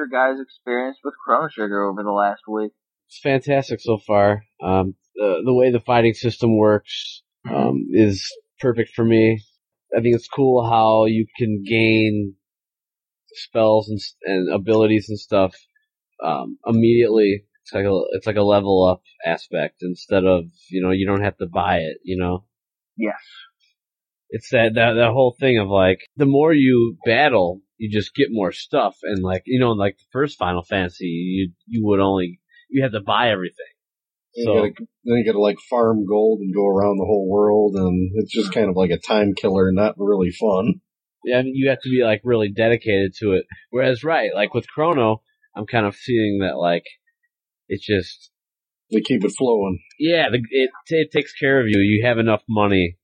your guys' experience with Chrono Trigger over the last week? It's fantastic so far. Um, the the way the fighting system works um, is perfect for me. I think it's cool how you can gain spells and, and abilities and stuff um, immediately. It's like a it's like a level up aspect instead of you know you don't have to buy it. You know. Yes. It's that that that whole thing of like the more you battle, you just get more stuff, and like you know, like the first Final Fantasy, you you would only you had to buy everything. Then So you gotta, then you gotta like farm gold and go around the whole world, and it's just kind of like a time killer, not really fun. yeah, I mean, you have to be like really dedicated to it. Whereas, right, like with Chrono, I'm kind of seeing that like it's just They keep it flowing. yeah, the, it it takes care of you. You have enough money.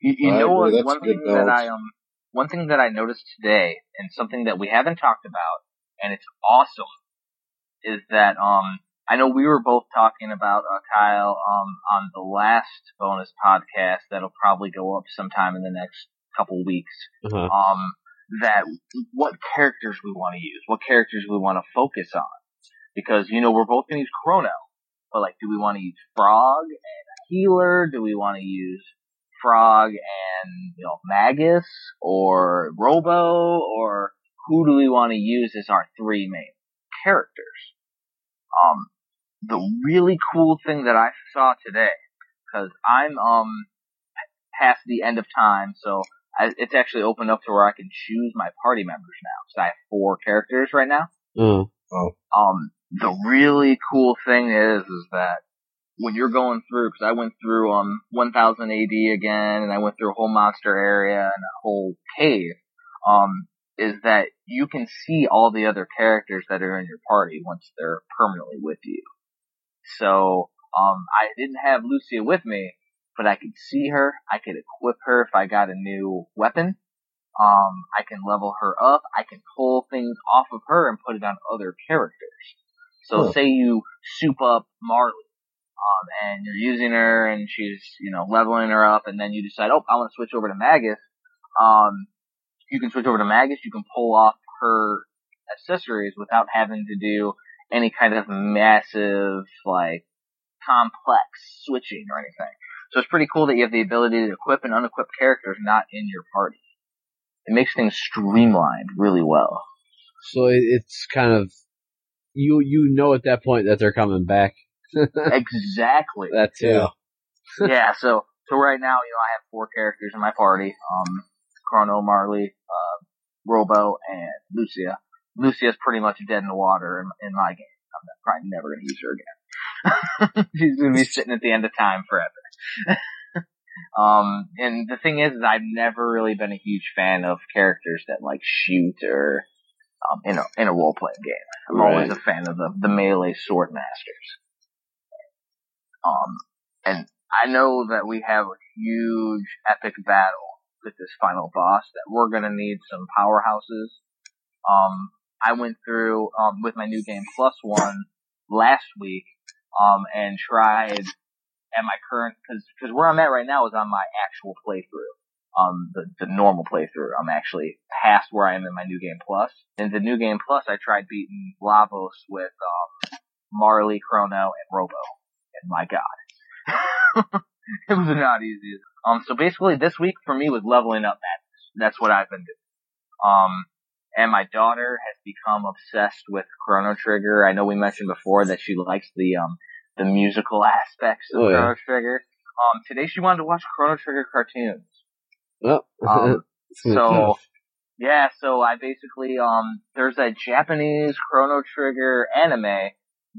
You, you know agree, what? One thing that. I um, one thing that I noticed today, and something that we haven't talked about, and it's awesome, is that um, I know we were both talking about uh, Kyle um on the last bonus podcast that'll probably go up sometime in the next couple weeks. Uh-huh. Um, that what characters we want to use, what characters we want to focus on, because you know we're both gonna use Chrono, but like, do we want to use Frog and Ayla? Do we want to use Frog and you know Magus or Robo or who do we want to use as our three main characters? Um, the really cool thing that I saw today, because I'm um past the end of time, so I, it's actually opened up to where I can choose my party members now. So I have four characters right now. Uh, Um, the really cool thing is, is that when you're going through, because I went through um 1000 AD again, and I went through a whole monster area and a whole cave. Um, is that you can see all the other characters that are in your party once they're permanently with you. So, um, I didn't have Lucia with me, but I could see her. I could equip her if I got a new weapon. Um, I can level her up. I can pull things off of her and put it on other characters. So say you soup up Marley, um, and you're using her and she's, you know, leveling her up and then you decide, oh, I want to switch over to Magus. Um, you can switch over to Magus. You can pull off her accessories without having to do any kind of massive, like, complex switching or anything. So it's pretty cool that you have the ability to equip and unequip characters not in your party. It makes things streamlined really well. so it's kind of you you know at that point that they're coming back. exactly. That too. Yeah. yeah, so so right now, you know, I have four characters in my party. Um Chrono, Marley, uh Robo, and Lucia. Lucia's pretty much dead in the water in, in my game. I'm probably never gonna use her again. She's gonna be sitting at the end of time forever. um and the thing is, is I've never really been a huge fan of characters that like shoot or um in a in a role playing game. I'm always a fan of the, the melee sword masters. Um and I know that we have a huge epic battle with this final boss that we're gonna need some powerhouses. Um, I went through, um, with my new game plus one last week, um, and tried at my current, cause, cause where I'm at right now is on my actual playthrough. Um, the, the normal playthrough. I'm actually past where I am in my new game plus. In the new game plus, I tried beating Lavos with, um, Marley, Chrono, and Robo. My god. it was not easy. Um, so basically this week for me was leveling up madness. That's what I've been doing. Um, and my daughter has become obsessed with Chrono Trigger. I know we mentioned before that she likes the, um, the musical aspects of Oh, yeah. Chrono Trigger. Um, today she wanted to watch Chrono Trigger cartoons. Well, Um, it's gonna be so, yeah, so I basically, um, there's a Japanese Chrono Trigger anime,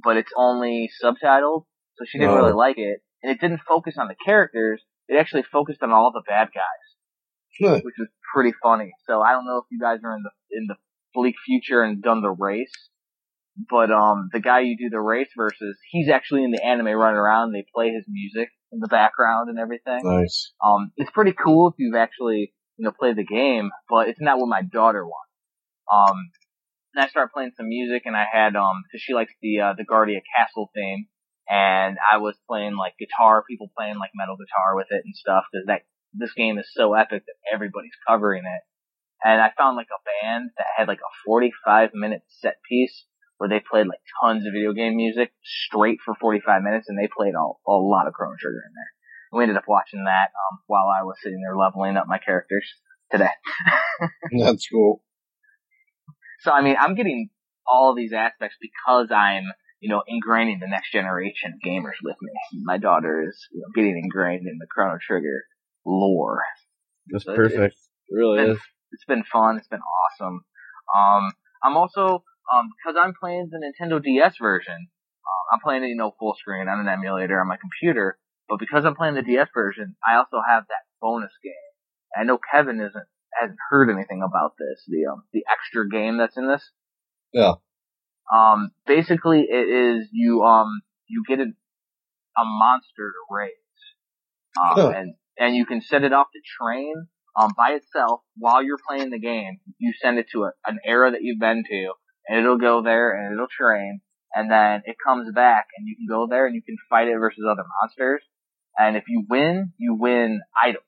but it's only subtitled, so she didn't Oh. really like it. And it didn't focus on the characters, it actually focused on all the bad guys, Huh. which was pretty funny. So I don't know if you guys are in the, in the bleak future and done the race, but, um, the guy you do the race versus, he's actually in the anime running around, they play his music in the background and everything. Nice. Um, it's pretty cool if you've actually, you know, played the game, but it's not what my daughter wants. Um, and I started playing some music and I had, um, cause she likes the, uh, the Guardia Castle theme. And I was playing like guitar, people playing like metal guitar with it and stuff, cause that, this game is so epic that everybody's covering it. and I found like a band that had like a 45 minute set piece where they played like tons of video game music straight for 45 minutes, and they played a, a lot of Chrono Trigger in there. We ended up watching that um, while I was sitting there leveling up my characters today. That's cool. So I mean, I'm getting all these aspects because I'm, you know, ingraining the next generation of gamers with me. My daughter is you know, getting ingrained in the Chrono Trigger lore. That's So it's- perfect. It really been, is. It's been fun. It's been awesome. Um, I'm also, um, because I'm playing the Nintendo DS version, uh, I'm playing it, you know, full screen on an emulator on my computer. But because I'm playing the DS version, I also have that bonus game. I know Kevin isn't hasn't heard anything about this. The um, the extra game that's in this. Yeah. Um, basically, it is you um you get a a monster to raise, um, Huh. and and you can set it off to train um by itself while you're playing the game. You send it to a, an era that you've been to, and it'll go there and it'll train, and then it comes back, and you can go there and you can fight it versus other monsters. And if you win, you win items.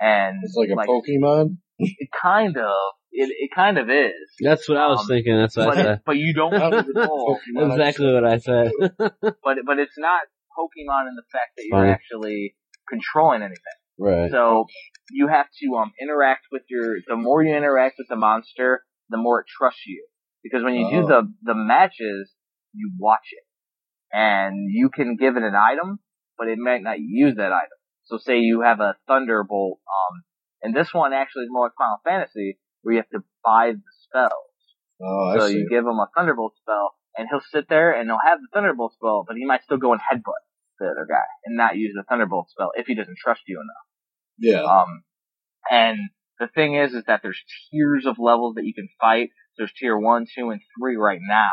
And It's like a Pokemon. it kind of it it kind of is. That's what I was Um, thinking. That's what But I it, said. but you don't How use does it it all. Exactly what I said. But but it's not Pokemon in the fact that you're Funny. actually controlling anything. right. So you have to um interact with your. The more you interact with the monster, the more it trusts you. Because when you do Oh. the the matches, you watch it, and you can give it an item, but it might not use that item. So say you have a Thunderbolt, um, and this one actually is more like Final Fantasy, where you have to buy the spells. Oh, I so you give him a Thunderbolt spell, and he'll sit there and he'll have the Thunderbolt spell, but he might still go and headbutt the other guy and not use the Thunderbolt spell if he doesn't trust you enough. yeah. Um, and the thing is, is that there's tiers of levels that you can fight. There's tier one, two, and three right now.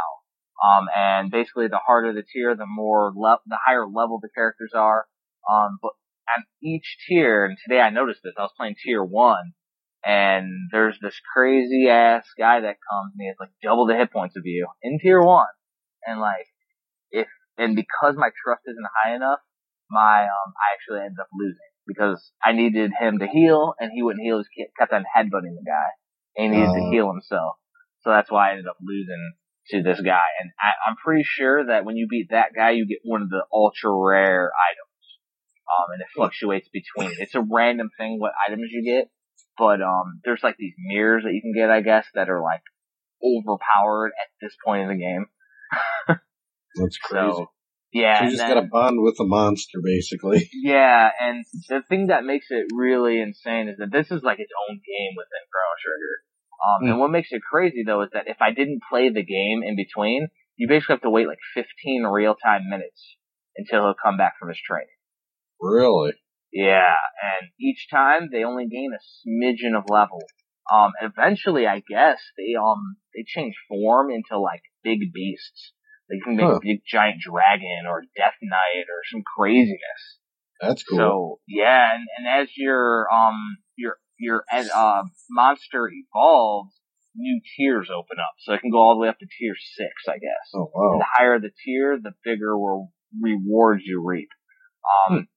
Um, and basically the harder the tier, the more le- the higher level the characters are. Um, but on each tier, and today I noticed this, I was playing tier one, and there's this crazy ass guy that comes and he has like double the hit points of you in tier one. And like, if, and because my trust isn't high enough, my, um, I actually ended up losing because I needed him to heal and he wouldn't heal. He just kept on headbutting the guy and he needed to Oh. heal himself. So that's why I ended up losing to this guy. And I, I'm pretty sure that when you beat that guy, you get one of the ultra rare items. Um, and it fluctuates between, it's a random thing what items you get. But, um, there's like these mirrors that you can get, I guess, that are like overpowered at this point in the game. That's crazy. So, yeah. So you just got to bond with the monster, basically. Yeah, and the thing that makes it really insane is that this is like its own game within Chrono Trigger. Um, and what makes it crazy though is that if I didn't play the game in between, you basically have to wait like 15 real time minutes until he'll come back from his training. Really? Yeah, and each time they only gain a smidgen of level. Um, eventually, I guess they um they change form into like big beasts. They can make Huh. a big giant dragon or Death Knight or some craziness. That's cool. So yeah, and, and as your um your your as uh monster evolves, new tiers open up. So it can go all the way up to tier six, I guess. oh And wow. the higher the tier, the bigger will rewards you reap. Um,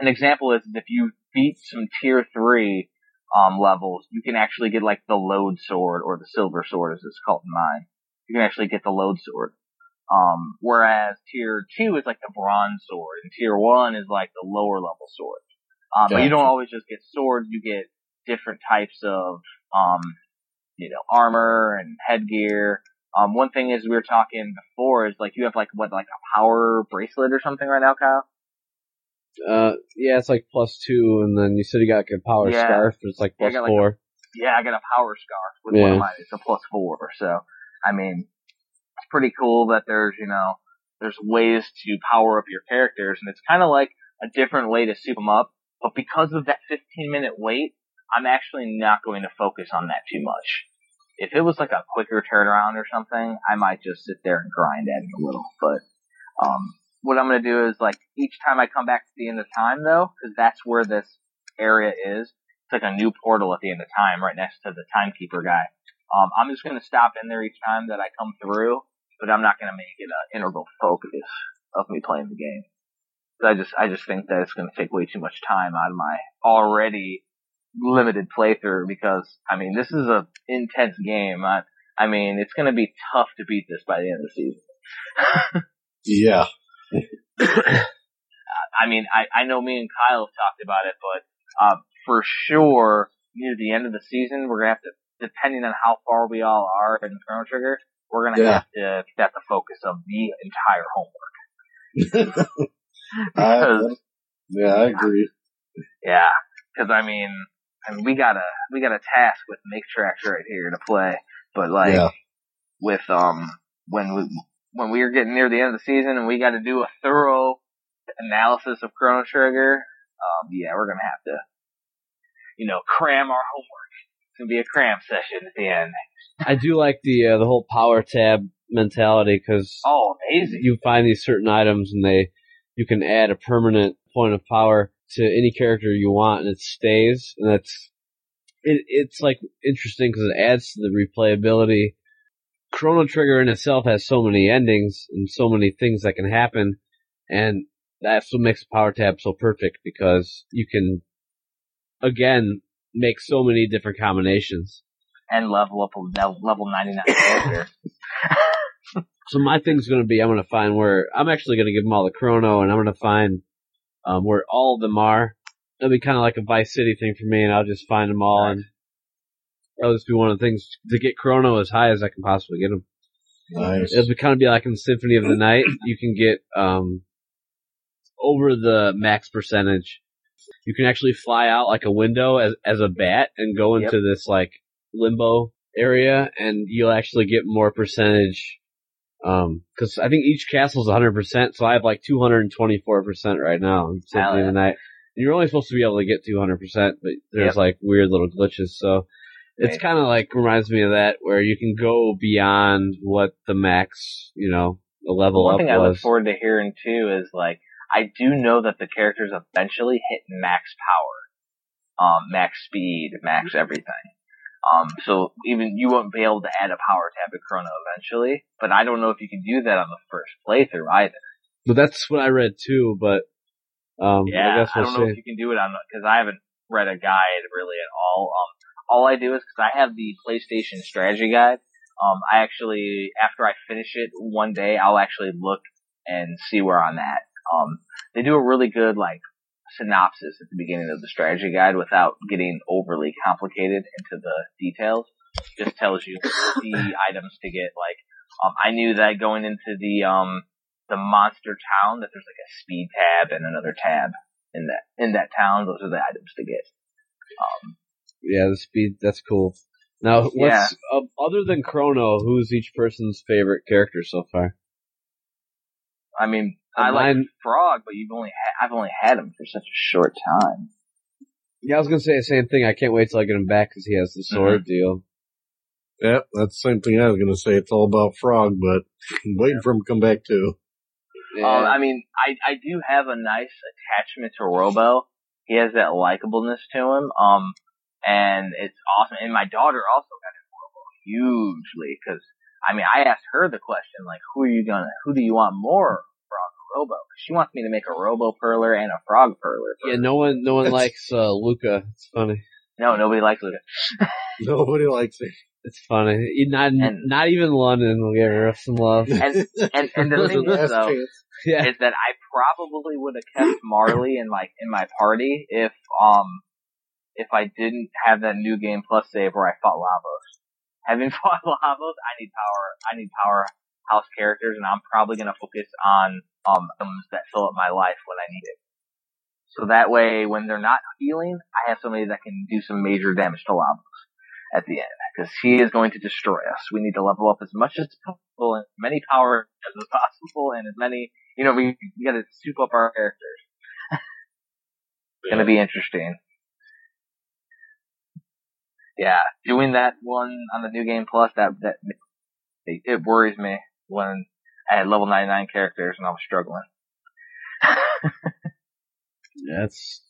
an example is if you beat some tier three um levels, you can actually get like the Lode sword or the silver sword as it's called in mine. You can actually get the Lode sword. Um, whereas tier two is like the bronze sword and tier one is like the lower level sword. Um, but you don't always just get swords, you get different types of, um, you know, armor and headgear. Um, one thing is we were talking before is like you have like what, like a power bracelet or something right now, Kyle? Uh, yeah, it's like plus two, and then you said you got like a power Yeah. scarf, it's like Yeah, plus got, like, four. Yeah, I got a power scarf with one of mine. It's a plus four. So, I mean, it's pretty cool that there's, you know, there's ways to power up your characters and it's kind of like a different way to soup them up. But because of that 15 minute wait, I'm actually not going to focus on that too much. If it was like a quicker turnaround or something, I might just sit there and grind at it a little. But, um, what I'm going to do is like each time I come back to the end of time though, cause that's where this area is, it's like a new portal at the end of time, right next to the timekeeper guy. Um, I'm just gonna stop in there each time that I come through, but I'm not gonna make it an integral focus of me playing the game. I just, I just think that it's gonna take way too much time out of my already limited playthrough because I mean this is a intense game. I, I mean it's going to be tough to beat this by the end of the season. Yeah. I mean I I know me and Kyle have talked about it, but uh, for sure near the end of the season we're gonna have to depending on how far we all are in Chrono Trigger, we're gonna Yeah. have to that's the focus of the entire homework. I, yeah, I agree. yeah, because I mean, I mean we got a we got a task with Make Trax right here to play, but like yeah. with um when we when we were getting near the end of the season and we got to do a thorough analysis of Chrono Trigger, um yeah we're gonna have to you know cram our homework. It's gonna be a cram session at the end. I do like the uh, the whole power tab mentality because Oh, amazing! you find these certain items and they you can add a permanent point of power to any character you want and it stays and that's it, it's like interesting because it adds to the replayability chrono trigger in itself has so many endings and so many things that can happen and that's what makes power tab so perfect because you can again make so many different combinations and level up a level- ninety nine character. So my thing's going to be I'm going to find where I'm actually going to give them all the chrono, and I'm going to find um, where all of them are. It'll be kind of like a Vice City thing for me, and I'll just find them all, and that'll just be one of the things to get chrono as high as I can possibly get them. Nice. It'll be kind of be like in Symphony of the Night. You can get um, over the max percentage. You can actually fly out like a window as as a bat and go into this like limbo area, and you'll actually get more percentage. Um, because I think each castle is 100, percent so I have like 224 percent right now in Symphony of the Night. And you're only supposed to be able to get 200 percent, but there's Yep. like weird little glitches. So it's Right. kind of like reminds me of that where you can go beyond what the max, you know, the level up. One up thing I look forward to hearing too is like I do know that the characters eventually hit max power, um, max speed, max everything. Um, so even you won't be able to add a power tab to Chrono eventually, but I don't know if you can do that on the first playthrough either. But that's what I read too. But um, Yeah, I guess we'll don't know if you can do it on because I haven't read a guide really at all. Um, all I do is because I have the PlayStation strategy guide. Um, I actually after I finish it one day, I'll actually look and see where I'm at. Um, they do a really good like synopsis at the beginning of the strategy guide without getting overly complicated into the details. Just tells you the items to get. Like, um, I knew that going into the um the monster town that there's like a speed tab and another tab in that in that town. Those are the items to get. Um, Yeah, the speed. That's cool. Now, what's Yeah. uh, other than Chrono? Who's each person's favorite character so far? I mean, I like Frog, but you've only ha- I've only had him for such a short time. Yeah, I was gonna say the same thing. I can't wait till I get him back because he has the sword deal. Yep, that's the same thing I was going to say. It's all about Frog, but I'm waiting for him to come back too. Yeah. Um, I mean, I I do have a nice attachment to Robo. He has that likableness to him. Um, and it's awesome. And my daughter also got into Robo hugely because I mean, I asked her the question like, who are you gonna, who do you want more, Frog or Robo? 'Cause She wants me to make a Robo Perler and a Frog Perler. yeah, no one, no one likes uh, Lucca. It's funny. No, nobody likes Lucca. Nobody likes it. It's funny. Not, And- not even London will give her some love. And and and the thing is though. yeah, is that I probably would have kept Marley in my in my party if um if I didn't have that new game plus save where I fought Lavos. Having fought Lavos, I need power. I need powerhouse characters, and I'm probably gonna focus on um items that fill up my life when I need it. So that way, when they're not healing, I have somebody that can do some major damage to Lavos at the end because he is going to destroy us. We need to level up as much as possible and as many power as possible and as many you know, we, we gotta soup up our characters. It's gonna be interesting. Yeah, doing that one on the new game plus that that it, it worries me when I had level 99 characters and I was struggling. that's.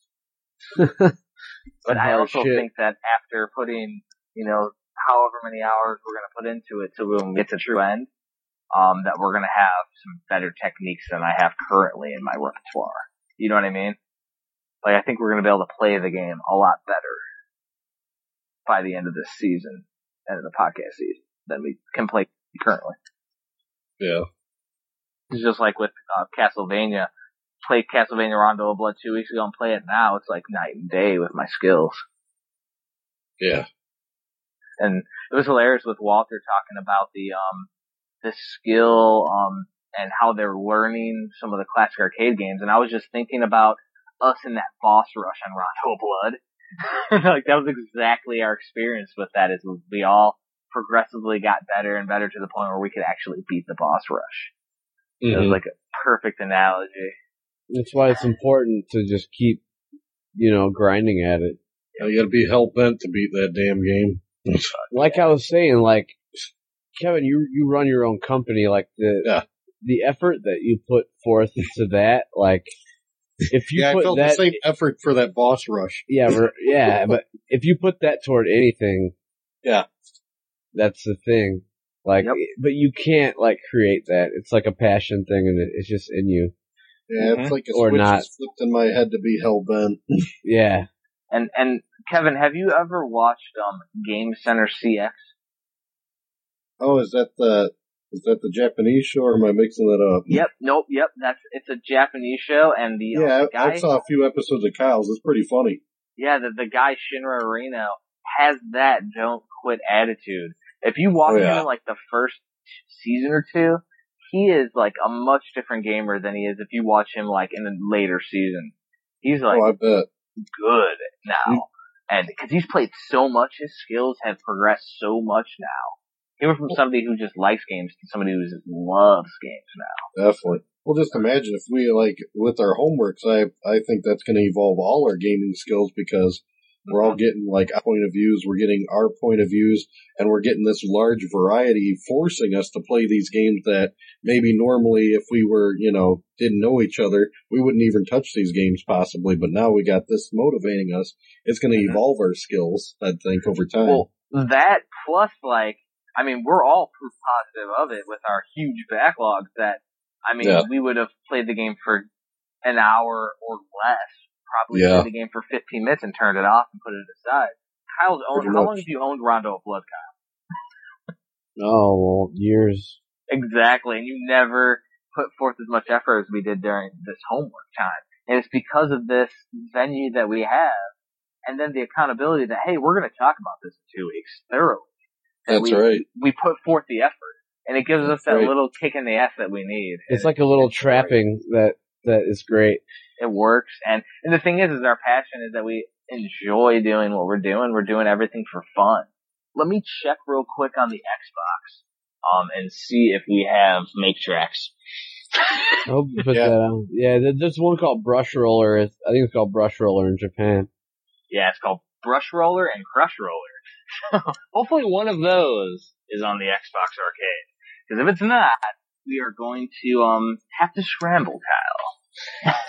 But I also shit. think that after putting, you know, however many hours we're gonna put into it till we get to true end, um, that we're gonna have some better techniques than I have currently in my repertoire. You know what I mean? Like I think we're gonna be able to play the game a lot better by the end of this season, end of the podcast season, than we can play currently. Yeah. It's just like with uh, Castlevania. Played Castlevania Rondo of Blood two weeks ago and play it now. It's like night and day with my skills. Yeah. And it was hilarious with Walter talking about the um the skill um and how they're learning some of the classic arcade games. And I was just thinking about us in that boss rush on Rondo of Blood. like that was exactly our experience with that. Is we all progressively got better and better to the point where we could actually beat the boss rush. It was Mhm. like a perfect analogy. That's why it's important to just keep, you know, grinding at it. Yeah, You gotta be hell bent to beat that damn game. Like I was saying, like Kevin, you you run your own company. Like the Yeah. the effort that you put forth into that, like if you yeah, I felt that, the same effort for that boss rush. yeah, ver- yeah, but if you put that toward anything, Yeah. that's the thing. Like, Yep. but you can't like create that. It's like a passion thing, and it, it's just in you. Yeah, Mhm. it's like a Or switch not. is flipped in my head to be hell bent. Yeah, And and Kevin, have you ever watched um Game Center CX? Oh, is that the is that the Japanese show or am I mixing that up? Yep, nope, yep. That's it's a Japanese show, and the, uh, Yeah, guy, I saw a few episodes of Kyle's. It's pretty funny. yeah, the the guy Shinya Arino has that don't quit attitude. If you watch Oh, yeah. him in like the first season or two, he is like a much different gamer than he is if you watch him like in the later season. He's like oh, I bet. good now, and because he's played so much, his skills have progressed so much now. He went from somebody who just likes games to somebody who just loves games now. Definitely. Well, just imagine if we like with our homeworks. I I think that's going to evolve all our gaming skills because we're all getting like point of views. We're getting our point of views, and we're getting this large variety, forcing us to play these games that maybe normally, if we were you know didn't know each other, we wouldn't even touch these games possibly. But now we got this motivating us. It's going to Mhm. evolve our skills. I think over time. Well, that plus like, I mean, we're all proof positive of it with our huge backlogs that, I mean, Yeah. we would have played the game for an hour or less, probably Yeah. played the game for 15 minutes and turned it off and put it aside. Kyle's owned, Pretty how much. long have you owned Rondo of Blood, Kyle? oh well, years. Exactly, and you never put forth as much effort as we did during this homework time. And it's because of this venue that we have, and then the accountability that, hey, we're going to talk about this in two weeks thoroughly. That that's we, right. we put forth the effort, and it gives us that right. little kick in the ass that we need. It's like a little it's great. trapping that that is great. It works, and and the thing is, is our passion is that we enjoy doing what we're doing. We're doing everything for fun. Let me check real quick on the Xbox, um, and see if we have make trax. I hope you put Yeah. that on. Yeah, there's one called Brush Roller. I think it's called Brush Roller in Japan. Yeah, it's called Brush Roller and Crush Roller. Hopefully, one of those is on the Xbox Arcade. Because if it's not, we are going to um have to scramble, Kyle.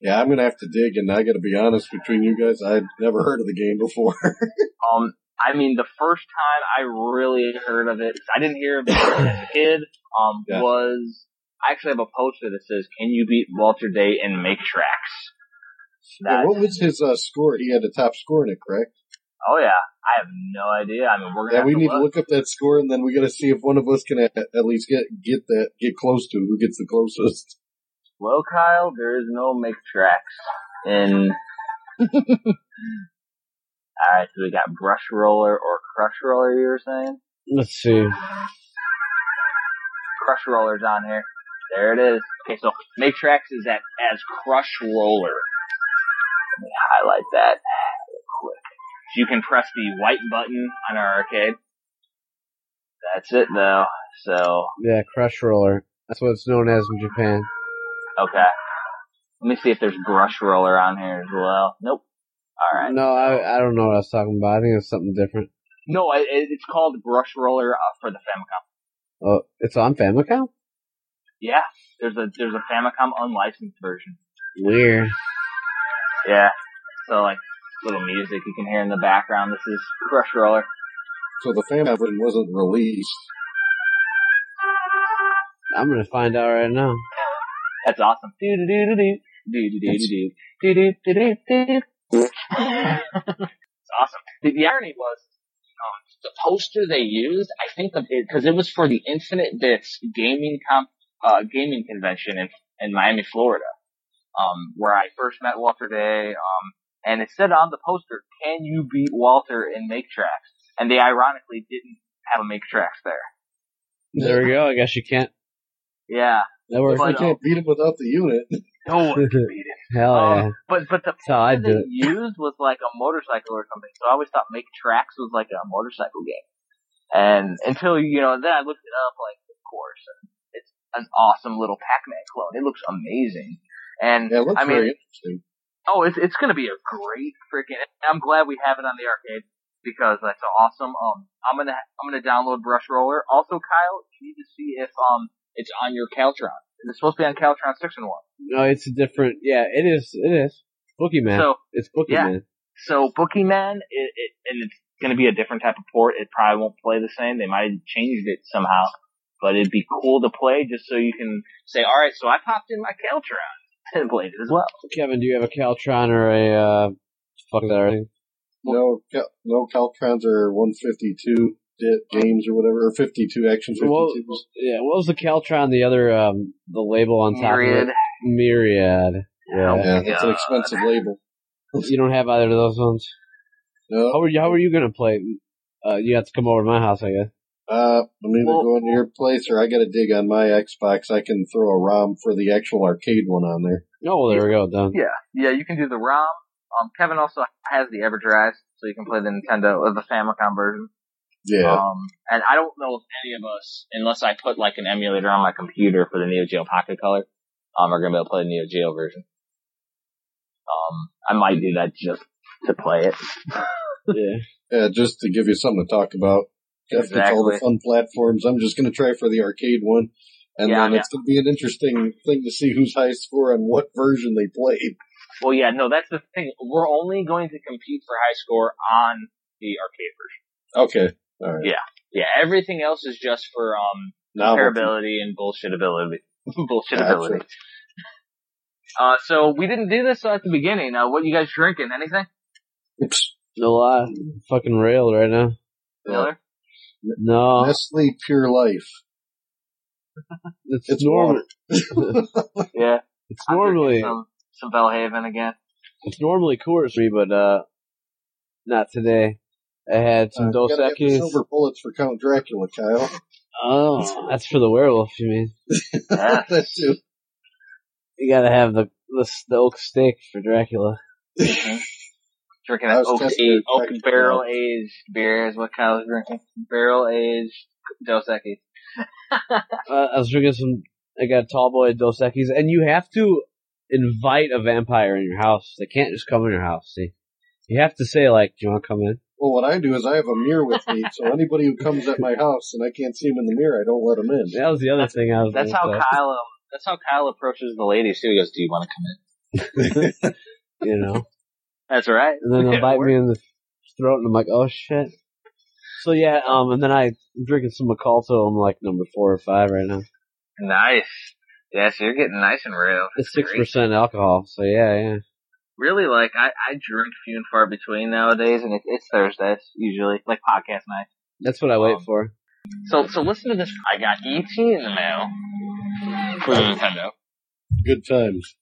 Yeah, I'm gonna have to dig, and I got to be honest between you guys. I'd never heard of the game before. Um, I mean, the first time I really heard of it, I didn't hear of it as a kid, um, Yeah. was I actually have a poster that says, "Can you beat Walter Day in Make Trax?" Yeah, what was his uh, score? He had the top score in it, correct? Oh yeah, I have no idea. I mean, we're gonna Yeah, have we to need look. to look up that score, and then we got to see if one of us can at, at least get get that get close to who gets the closest. Well, Kyle, there is no Make Trax in. All right, so we got Brush Roller or Crush Roller. You were saying Let's see. Crush Roller's on here. There it is. Okay, so Matrix is at as Crush Roller. Let me highlight that real quick. So you can press the white button on our arcade. That's it though. So, Yeah, Crush Roller. That's what it's known as in Japan. okay. Let me see if there's Brush Roller on here as well. Nope. Alright. No, I I don't know what I was talking about. I think it's something different. No, it- it's called Brush Roller uh, for the Famicom. Oh, it's on Famicom. Yeah. There's a, there's a Famicom unlicensed version. Weird. Yeah. So like, little music you can hear in the background. This is Crush Roller. So the fan version wasn't released. I'm gonna find out right now. That's awesome. Do do do do do do do do do do do do do do. It's awesome. the, the irony was um, the poster they used. I think because it, cause it, was for the Infinite Bits gaming comp, uh, gaming convention in in Miami, Florida, um, where I first met Walter Day. Um, and it said on the poster, "Can you beat Walter in Make Trax?" And they ironically didn't have a Make Trax there. There we go. I guess you can't. Yeah. That works. You can't beat him without the unit. No one can beat it. Hell Um, yeah. But but the That's I thing do they it. used was like a motorcycle or something. So I always thought Make Trax was like a motorcycle game. And until you know, then I looked it up, like of course, and it's an awesome little Pac-Man clone. It looks amazing. And Yeah, it looks I mean, very interesting. Oh, it's it's gonna be a great freaking. I'm glad we have it on the arcade because that's awesome. Um, I'm gonna I'm gonna download Brush Roller. Also, Kyle, you need to see if um it's on your Caltron. It's supposed to be on Caltron six and one. No, it's a different. Yeah, it is. It is. Boogeyman. So it's Boogeyman. So Boogeyman, it, it, and it's going to be a different type of port. It probably won't play the same. They might have changed it somehow, but it'd be cool to play just so you can say, all right, so I popped in my Caltron and played it as well. Kevin, do you have a Caltron or a uh, fuck that everything? No, Cal- no Caltrons are 152 di- games or whatever, or 52 action 52s. Well, yeah, what was the Caltron? The other um, the label on top Myriad. of it. Myriad. Yeah. yeah, that's an expensive label. You don't have either of those ones. No. How No, were you? How were you gonna play? Uh, you have to come over to my house, I guess. Uh, I'm either Well- going to your place or I got to dig on my Xbox. I can throw a ROM for the actual arcade one on there. Oh, there we go. Done. Yeah, yeah, you can do the ROM. Um, Kevin also has the EverDrive, so you can play the Nintendo or the Famicom version. Yeah, Um, and I don't know if any of us, unless I put like an emulator on my computer for the Neo Geo Pocket Color, um, are gonna be able to play the Neo Geo version. Um, I might do that just to play it. Yeah. yeah, just to give you something to talk about. Jeff gets all the fun platforms. I'm just going to try for the arcade one. And Yeah, then yeah. it's going to be an interesting thing to see who's high score and what version they played. Well, yeah, no, that's the thing. We're only going to compete for high score on the arcade version. Okay. All right. Yeah. Yeah, everything else is just for um Now, comparability and bullshitability. bullshitability. Uh, so we didn't do this at the beginning. Uh, what you guys drinking? Anything? A lot. Fucking railed right now. Miller? No, Nestle Pure Life. it's, It's normal. Yeah. It's I'm drinking normally some some Belhaven again. it's normally Coors for me, but uh, not today. I had some Uh, Dos gotta get the Equis. silver bullets for Count Dracula, Kyle. Oh, that's for the werewolf. You mean? Yeah. that too. You gotta have the the, the oak steak for Dracula. Drinking I an oak, testing a- oak barrel aged beer is what Kyle's drinking. Barrel aged Dos Equis. Uh, I was drinking some. I got tall boy Dos Equis, and you have to invite a vampire in your house. They can't just come in your house. See, you have to say like, "Do you want to come in?" Well, what I do is I have a mirror with me, so anybody who comes at my house and I can't see him in the mirror, I don't let him in. That was the other thing I was. That's how say. Kyle. Um, that's how Kyle approaches the ladies too. He goes, "Do you want to come in?" you know. That's right. and then they'll bite me in the throat, and I'm like, oh shit. So yeah, um, and then I, I'm drinking some Macalto. I'm like number four or five right now. Nice. Yeah, so you're getting nice and real. It's six percent alcohol. So yeah, yeah. Really, like I, I drink few and far between nowadays, and it, it's Thursdays usually, like podcast night. That's what I wait Um, for. So, so listen to this. I got ET in the mail for the Nintendo. Good times.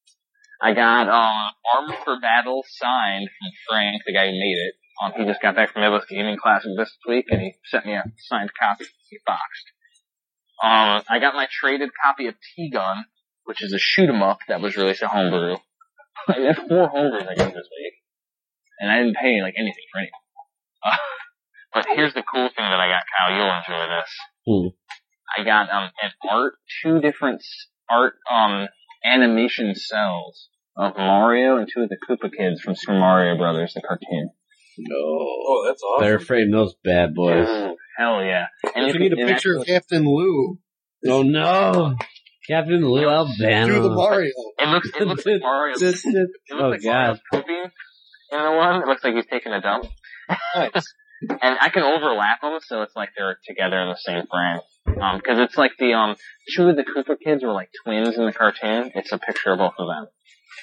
I got um Armored for Battle signed from Frank, the guy who made it. Um, he just got back from Midwest Gaming Classic this week, and he sent me a signed copy, He boxed. Um, I got my traded copy of T-Gun, which is a shoot 'em up that was released at Homebrew. I had four homebrews I got this week, and I didn't pay like anything for any. Uh, but here's the cool thing that I got, Kyle. You'll enjoy this. Hmm. I got um an art, two different art um animation cells of Mario and two of the Koopa kids from Super Mario Brothers, the cartoon. No. Oh, that's awesome. Better frame those bad boys. Ooh, hell yeah! And If you you need a and picture of Captain Lou, Oh no, Captain Lou do the Albano. Mario. It looks it looks like Mario. It This- this- looks oh like god. Mario's pooping. in the one? It looks like he's taking a dump. Nice. and I can overlap them, so it's like they're together in the same frame. Um, cause it's like the, um, two of the Koopa kids were like twins in the cartoon. It's a picture of both of them.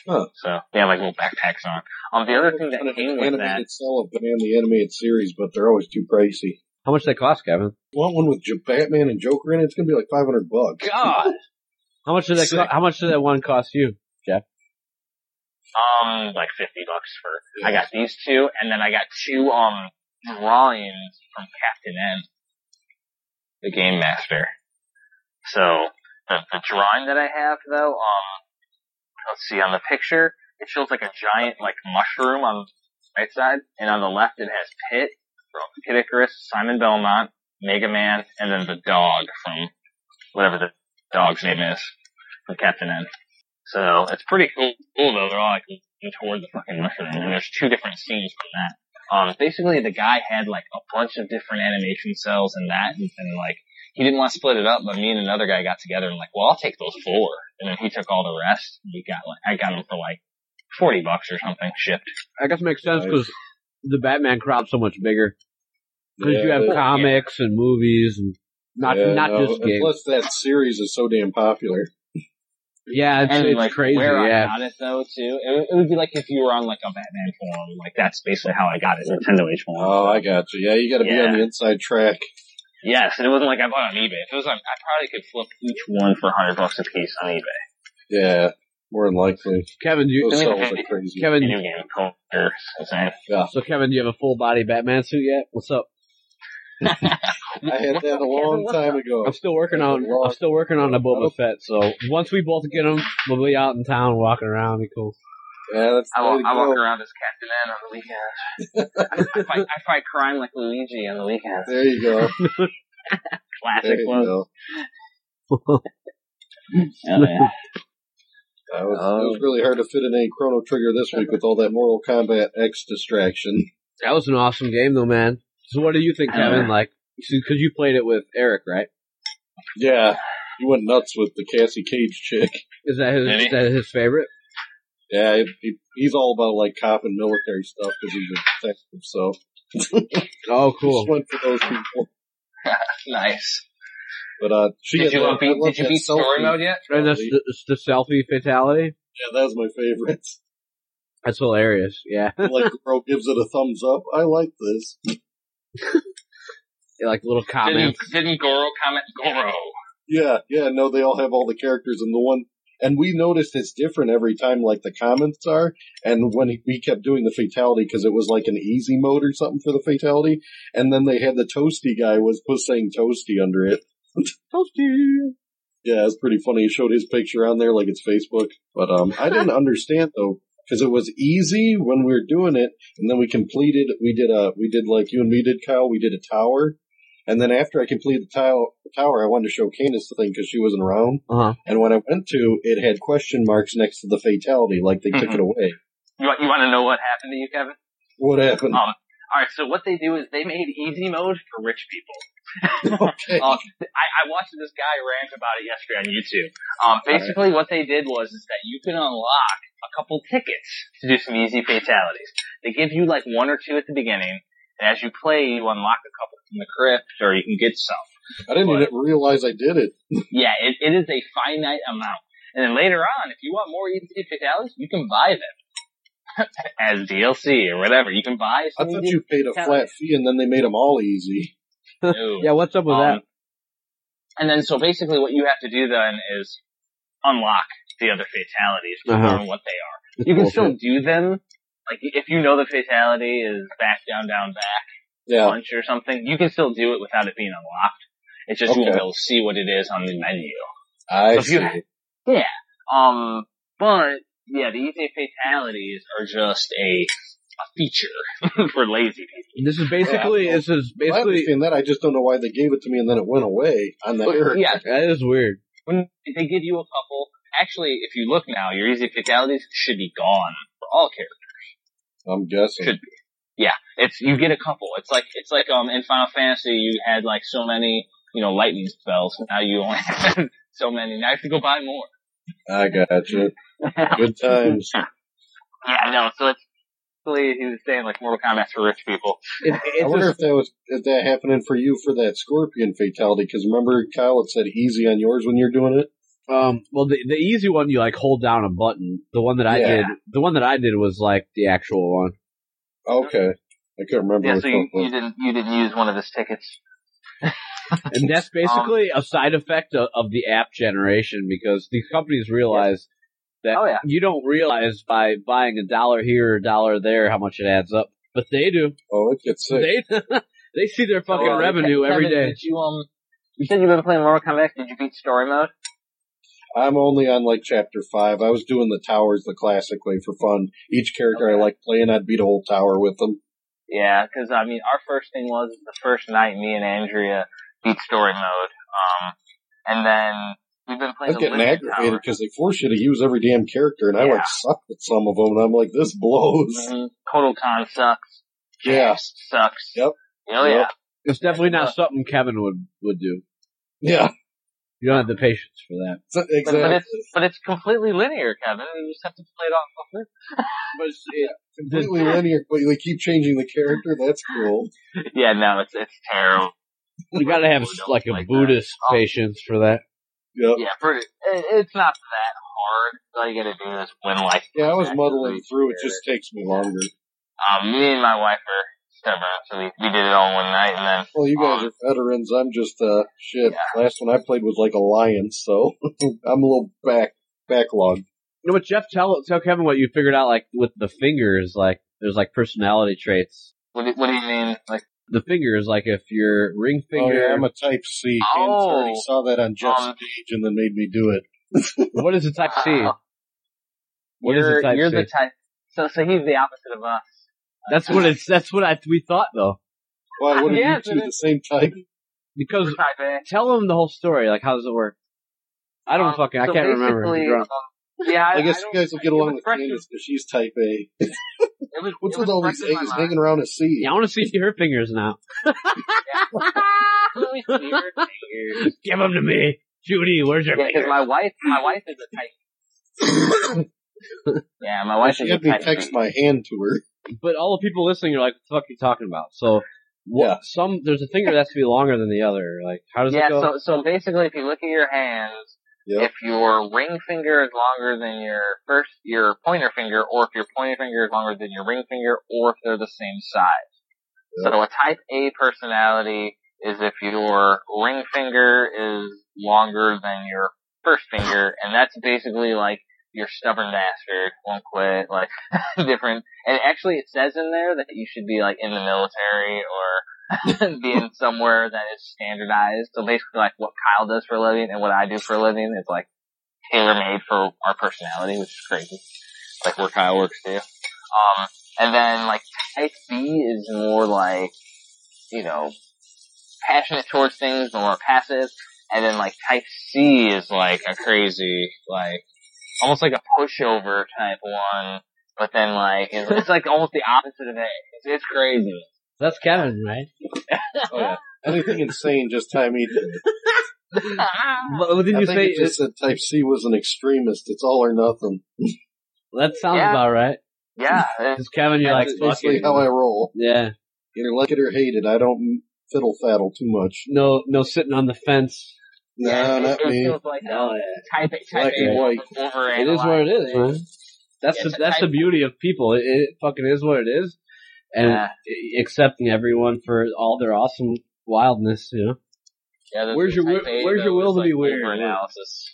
Huh. So they have like little backpacks on. Um, the other thing that An came with that, animated cell of Batman the animated series, but they're always too pricey. How much they cost, Kevin? Want one with Batman and Joker in it? It's gonna be like five hundred bucks. God, How much did that? Co- how much did that one cost you? Jeff? Um, like fifty bucks for. I got these two, and then I got two um drawings from Captain N, the game master. So the the drawing that I have though, um, let's see on the picture, it shows like a giant like mushroom on the right side, and on the left it has Pit from Kid Icarus, Simon Belmont, Mega Man, and then the dog from whatever the dog's name is from Captain N. So it's pretty cool, cool though. They're all like toward the fucking mushroom, and there's two different scenes from that. Um, basically the guy had like a bunch of different animation cells and that, and, and like he didn't want to split it up, but me and another guy got together and like, well, I'll take those four, and then he took all the rest. And we got like, I got them for like forty bucks or something shipped. I guess it makes sense because the Batman crowd's so much bigger. Because Yeah, you have that- comics and movies and not yeah, not no, just games. Plus, that series is so damn popular. yeah, it's, and it's like crazy. where Yeah, I got it though too, it, would- it would be like if you were on like a Batman forum, like that's basically how I got it. NintendoAge forum. Oh, I got you. Yeah, you got to be on the inside track. Yes, and it wasn't like I bought on eBay. If it was on, I probably could flip each one for a hundred bucks a piece on eBay. Yeah, more than likely. Kevin, do you, Those Give me cells the- are crazy. Kevin, Video game culture, insane. so Kevin, do you have a full body Batman suit yet? What's up? I had that a long time ago. I'm still working on I'm still working on the Boba Fett. So once we both get them, we'll be out in town walking around. Be cool. Yeah, that's I walk, I walk around as Captain N on the weekends. I, fight, I fight crime like Luigi on the weekends. There you go. There Classic you one. go. Oh, yeah. That was, Oh. it was um, really hard to fit in a Chrono Trigger this week with all that Mortal Kombat X distraction. That was an awesome game, though, man. So what do you think, Kevin? Like, because you played it with Eric, right? Yeah, he went nuts with the Cassie Cage chick. Is that his, is that his favorite? Yeah, he, he, he's all about like cop and military stuff because he's a detective. So Oh, cool. just went for those people. Nice. But uh, she Did you, that- I beat, did you beat story selfie. mode yet? And that's the, the selfie fatality. Yeah, that was my favorite. That's hilarious. Yeah, like the bro gives it a thumbs up. I like this. like little Didn't, comments. didn't Goro comment Goro? Yeah, yeah. No, they all have all the characters, and the one, and we noticed it's different every time. Like the comments are, and when he, we kept doing the fatality because it was like an easy mode or something for the fatality, and then they had the toasty guy was was saying toasty under it. Toasty. Yeah, it's pretty funny. He showed his picture on there like it's Facebook, but um, I didn't understand though because it was easy when we were doing it, and then we completed. We did a we did like you and me did, Kyle. We did a tower, and then after I completed the tile, tower, I wanted to show Candace the thing because she wasn't around. Uh huh. And when I went to, it had question marks next to the fatality, like they took Mhm. it away. You want, you want to know what happened to you, Kevin? What happened? Um, alright, so what they do is they made easy mode for rich people. okay. Um, I, I watched this guy rant about it yesterday on YouTube. Um, basically what they did was is that you can unlock a couple tickets to do some easy fatalities. They give you like one or two at the beginning, and as you play, you unlock a couple from the crypt, or you can get some. I didn't what? even realize I did it. Yeah, it, it is a finite amount. And then later on, if you want more easy fatalities, you can buy them. as DLC or whatever. You can buy I thought you paid a flat fee and then they made them all easy. Yeah, what's up with Um, that? And then so basically what you have to do then is unlock the other fatalities to Uh-huh. learn what they are. You can still do them. Like if you know the fatality is back, down, down, back, Yeah. punch or something, you can still do it without it being unlocked. It's just you won't be able to see what it is on the menu. I So if you see. ha- Um, but yeah, the easy fatalities are just a, a feature for lazy people. This is basically Yeah. this is Well, I basically understand that. I just don't know why they gave it to me and then it went away on the air. Yeah, that is weird. when they give you a couple, actually, if you look now, your easy fatalities should be gone for all characters. I'm guessing. Should Yeah, it's you get a couple. It's like it's like um in Final Fantasy you had like so many you know lightning spells. Now you only have so many. Now you have to go buy more. I got you. Good times. Yeah, no. So it's basically he was saying like Mortal Kombat's for rich people. It, I it's wonder just, if that was if that happening for you for that scorpion fatality. Because remember, Kyle, it said easy on yours when you're doing it. Um, well, the the easy one you like hold down a button. The one that I Yeah. did, the one that I did was like the actual one. Okay. I can't remember. Yeah, which so one you, was. you didn't you didn't use one of his tickets. And that's basically a side effect of, of the app generation because these companies realize that Oh, yeah. you don't realize by buying a dollar here or a dollar there how much it adds up, but they do. Oh, it gets sick. They they see their fucking So, uh, revenue Kevin, every day. Did you um? You said you've been playing Mortal Kombat. Did you beat story mode? I'm only on like chapter five. I was doing the towers the classic way for fun. Each character I like playing, I'd beat a whole tower with them. Yeah, because I mean, our first thing was the first night me and Andrea beat story mode. Um, and then we've been I playing. was the getting aggravated because they force you to use every damn character, and I Yeah. like suck with some of them, and I'm like, this blows. Mhm. Kotal Kahn sucks. Yeah. Jax sucks. Yep. Oh Yep. yeah. It's definitely Uh, not something Kevin would would do. Yeah, You don't have the patience for that. so- But, exactly. but it's but it's completely linear, Kevin. You just have to play it on the But it's, it, completely linear, but they keep changing the character. That's cool. Yeah, no, it's it's terrible. you gotta have People like a like that. Buddhist Oh. patience for that. Yep. Yeah, pretty. It, it's not that hard. All you gotta do is win like. Yeah, I was muddling through. It just takes me longer. Um, me and my wife are stubborn, so we, we did it all one night, and then Well, you guys Um, are veterans. I'm just uh shit. Yeah. Last one I played was like Alliance, so I'm a little back backlogged. You know what, Jeff? Tell tell Kevin what you figured out. Like with the fingers, like there's like personality traits. what do, what do you mean? Like, The fingers, like if your ring Oh finger, yeah, I'm a Type C. James Oh. already saw that on Jeff's Um, page and then made me do it. what is a type C? Wow. What is you're a type you're C? the type. So so he's the opposite of us. That's what it's. That's what I we thought though. Why wouldn't Yes, you two it the same type? Because type tell them the whole story. Like how does it work? I don't Um, fucking. I can't remember. I'm um, Yeah, I, I guess I you guys will get along with fresh- Candace because she's Type A. It was, What's it with all these A's hanging around a C? Yeah, I want to see your fingers now. Let me see your fingers. Give them to me, Judy. Where's your Yeah, because fingers? my wife, my wife is a type. yeah, my wife she is a had me text my hand to her. But all the people listening are like, "What the fuck are you talking about?" So, what, Yeah. some there's a finger that has to be longer than the other. Like, how does Yeah, it go? so so basically, if you look at your hands, Yep. if your ring finger is longer than your first your pointer finger, or if your pointer finger is longer than your ring finger, or if they're the same size. Yep. So a type A personality is if your ring finger is longer than your first finger, and that's basically like you're stubborn bastard, won't quit, like different. And actually, it says in there that you should be like in the military or being somewhere that is standardized. So basically, like what Kyle does for a living and what I do for a living is like tailor made for our personality, which is crazy. Like where Kyle works too. Um, and then like type B is more like, you know, passionate towards things, more passive. And then like type C is like a crazy, like, almost like a pushover type one. But then like, it's, it's like almost the opposite of A. It's, it's crazy. That's Kevin, right? Oh, yeah. Anything insane, just tie me to it. But didn't I you think say it just said Type C was an extremist. It's all or nothing. that sounds Yeah. about right? yeah. it's- Because Kevin, you're like, That's fuck basically it. how I roll. yeah, Either like it or hate it. I don't fiddle faddle too much. no, no sitting on the fence. No, yeah, it- not it me. feels like Hell a type A, type Black A and over It is what it is, man. That's Yeah, the that's the beauty of people. It, it fucking is what it is, and Yeah. accepting everyone for all their awesome wildness. You know, Yeah, the- Where's the your type where's your will is to be like weird? Overanalysis.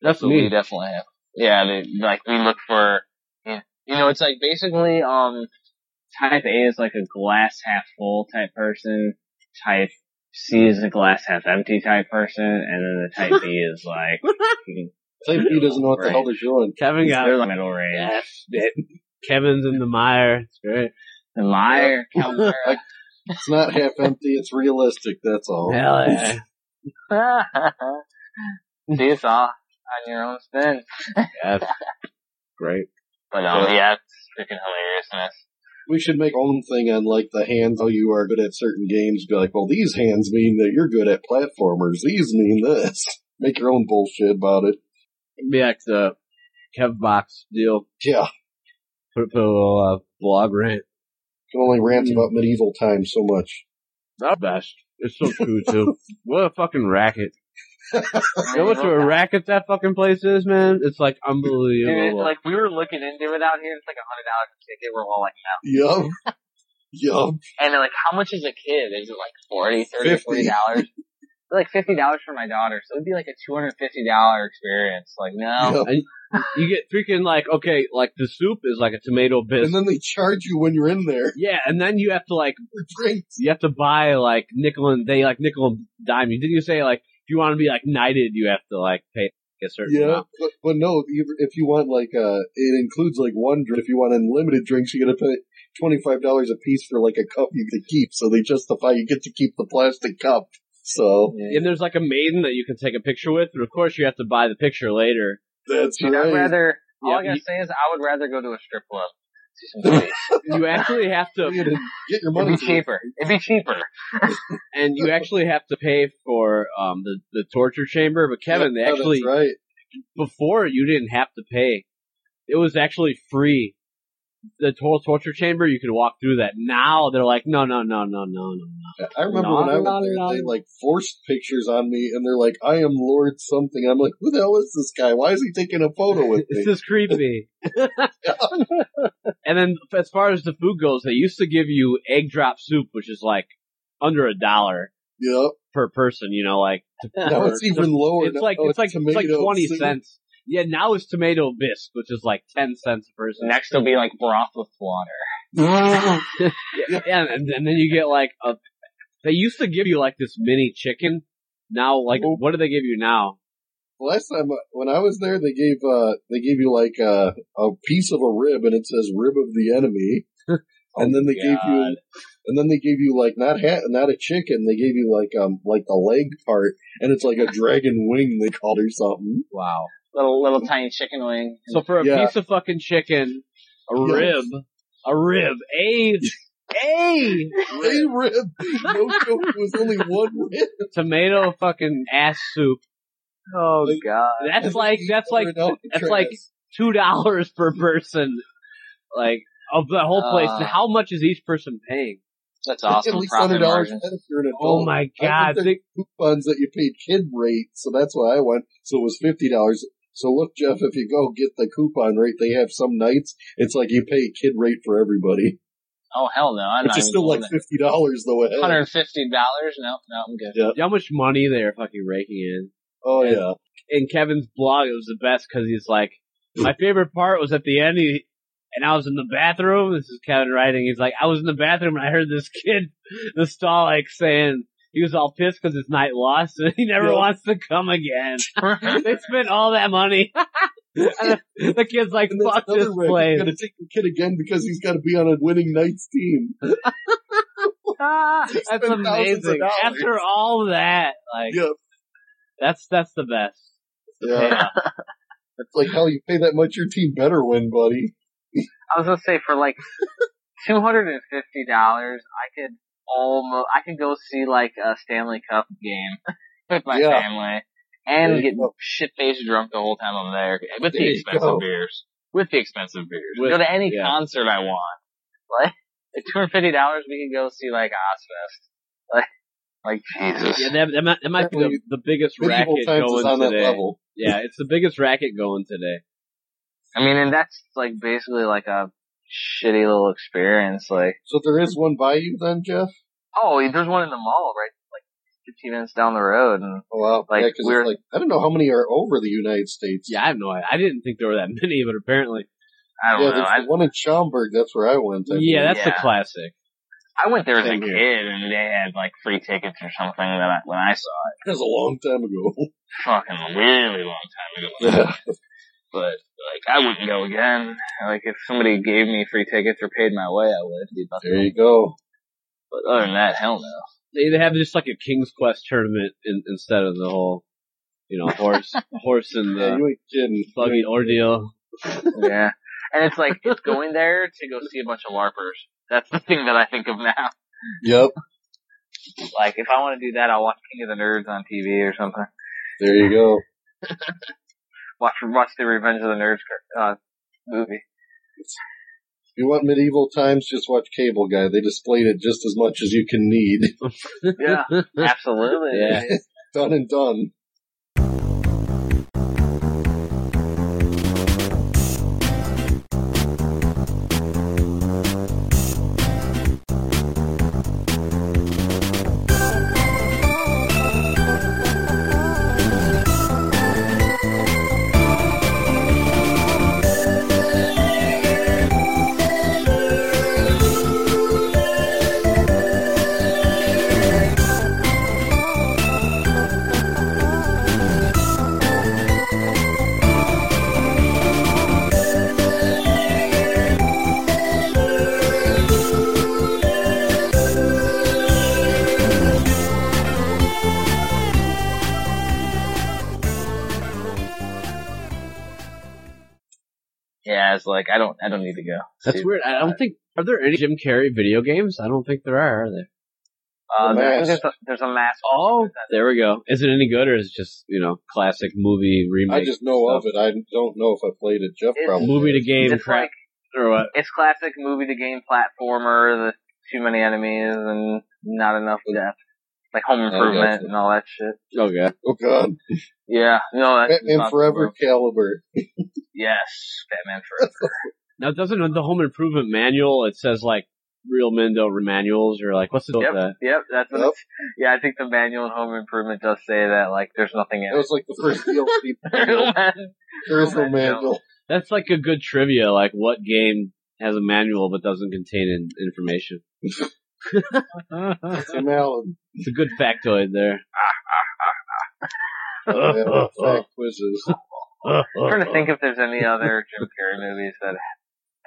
that's So me. we definitely have. Yeah, they, like we look for, you you know, it's like basically, um, type A is like a glass half full type person. Type C is a glass half empty type person, and then the type B is like, Type B doesn't know what the hell they're doing. Kevin got they're the middle range. yes. Kevin's in the mire. It's great. The liar, Calvera. It's not half empty. It's realistic. That's all. Hell yeah. See, it's all on your own spin. Yes. Great. But um, yeah, it's freaking hilariousness. We should make our own thing on like the hands. How you are good at certain games. Be like, well, these hands mean that you're good at platformers. These mean this. Make your own bullshit about it. Be like the Kev Box deal. Yeah. Put, put a little uh, blog rant. Can only rant about medieval times so much. Not best. It's so true too. what a fucking racket. You know what a racket that fucking place is, man? It's like Dude, unbelievable. like we were looking into it out here. It's like a hundred dollars a ticket. We're all like, no. Yup. Yup. And they're like, how much is a kid? Is it like 40 30 40 dollars? like fifty dollars for my daughter, so it'd be like a two hundred fifty dollar experience. Like, no, Yup. you get freaking like okay, like the soup is like a tomato bisque, And then they charge you when you're in there yeah, and then you have to like drinks. you have to buy like nickel and they like nickel and dime. you. Didn't you say like if you want to be like knighted, you have to like pay a certain Yeah, amount? but, but no, if if you want like, uh, it includes like one drink. If you want unlimited drinks, you gotta pay $25 a piece for like a cup you can keep. So they justify you get to keep the plastic cup. So And there's like a maiden that you can take a picture with, but of course you have to buy the picture later. that's Dude, I'd rather. All Yeah, I gotta you- say is, I would rather go to a strip club. See some titties. You actually have to, get your It'd money. be cheaper. It'd be cheaper. and you actually have to pay for um the the torture chamber. But Kevin, they actually right. before you didn't have to pay. It was actually free. The total torture chamber, you could walk through that. Now they're like, no, no, no, no, no, no. I remember No, when I was there, no. they like forced pictures on me, and they're like, "I am Lord something." I'm like, "Who the hell is this guy? Why is he taking a photo with me?" This is creepy. and then as far as the food goes, they used to give you egg drop soup, which is like under a dollar Yep. per person. You know, like Now it's even lower. it's Now like oh, it's like it's like twenty soup. cents. Yeah, now it's tomato bisque, which is like ten cents a person. Next will be like broth with water. yeah, and, and then you get like a. They used to give you like this mini chicken. Now, like, Oh. what do they give you now? Last time uh, when I was there, they gave uh they gave you like a a piece of a rib, and it says "rib of the enemy," and then they gave you and then they gave you like not ha- not a chicken, they gave you like um like the leg part, and it's like a dragon wing they called or something. Wow. Little little tiny chicken wing. So for a Yeah. piece of fucking chicken, a Yes. rib, a rib, a a A rib, no joke, it was only one rib. tomato fucking ass soup. Oh Like- god. That's like that's like that's like two dollars per person. Like of the whole place. Uh, how much is each person paying? That's awesome. At awesome. least Profit hundred dollars margin. if you're an adult. Oh my I god! think Think- coupons that you paid kid rate, so that's why I went. So it was fifty dollars. So look, Jeff, if you go get the coupon rate, they have some nights. It's like you pay kid rate for everybody, Oh hell no! I'm which not is still like fifty dollars though. ahead. hundred fifty dollars. No, no, I'm good. how much money they're fucking raking in. Oh yeah, in Kevin's blog, it was the best because he's like, my favorite part was at the end, he, and I was in the bathroom. This is Kevin writing. He's like, I was in the bathroom and I heard this kid, the stall, like saying he was all pissed because his night lost and he never Yeah. wants to come again. they spent all that money. and the, the kid's like, and fuck this place. He's gonna take the kid again because he's got to be on a winning night's team. Ah, that's spent thousands of amazing. After all that, like, Yep. that's, that's the best. Yeah, it's like hell. You pay that much, your team better win, buddy. I was gonna say for like two hundred and fifty dollars, I could almost I could go see like a Stanley Cup game with my Yeah. family and get shit faced drunk the whole time I'm there with There the expensive beers. With the expensive beers. With- go to any yeah. concert I want. Like at two hundred fifty dollars, we can go see like Ozzfest. Like, like Jesus. Yeah, that, that might, that might be the, the biggest racket going on that today. level. Yeah, it's the biggest racket going today. I mean, and that's like basically like a shitty little experience. Like, So there is one by you then, Jeff. oh, there's one in the mall, right? Like 15 minutes down the road, and Oh wow, Like, yeah, 'cause it's we're- like I don't know how many are over the United States. Yeah, I have no idea. I didn't think there were that many, but apparently. I don't yeah. know. There's I, the one in Schaumburg. That's where I went. I Yeah, that's the classic. I went there as a kid, and they had like free tickets or something that I, when I saw it, That was a long time ago. fucking a really long time ago. yeah. But like, I wouldn't go again. Like, if somebody gave me free tickets or paid my way, I would. It'd be nothing. There you go. But other than that, hell no. They they have just like a King's Quest tournament in, instead of the whole, you know, horse, horse and Yeah, the you buggy ordeal. Yeah. And it's like, it's going there to go see a bunch of LARPers. That's the thing that I think of now. Yep. Like, if I want to do that, I'll watch King of the Nerds on TV or something. There you go. Watch, watch the Revenge of the Nerds, uh, movie. If you want medieval times, just watch Cable Guy. They displayed it just as much as you can need. Yeah. Absolutely. Yeah. done and done. Was like, I don't, I don't need to go. That's See- weird. I don't think are there any Jim Carrey video games? I don't think there are. Are there? Uh, The there- Mask. there's a, there's a mask. Oh, there we go. Is it any good or is it just you know classic movie remake? I just know of it. I don't know if I played it. Jeff It's- probably movie to game It's crap like or what? it's classic movie to game platformer. The too many enemies and not enough death, like Home oh, Improvement and all that shit. Oh, okay. Oh God, Yeah, no, that's Batman not Forever. Caliber. Yes, Batman Forever. Now doesn't the home improvement manual it says like real men don't manuals or like what's the deal with that? Yep, that's what Yep. it's, yeah, I think the manual in Home Improvement does say that, like, there's nothing That in was like the first DLC. it. There is no manual. That's like a good trivia. Like what game has a manual but doesn't contain in- information? Tim Allen. It's a good factoid there. Yeah, fact quizzes. I'm trying to think if there's any other Jim Carrey movies that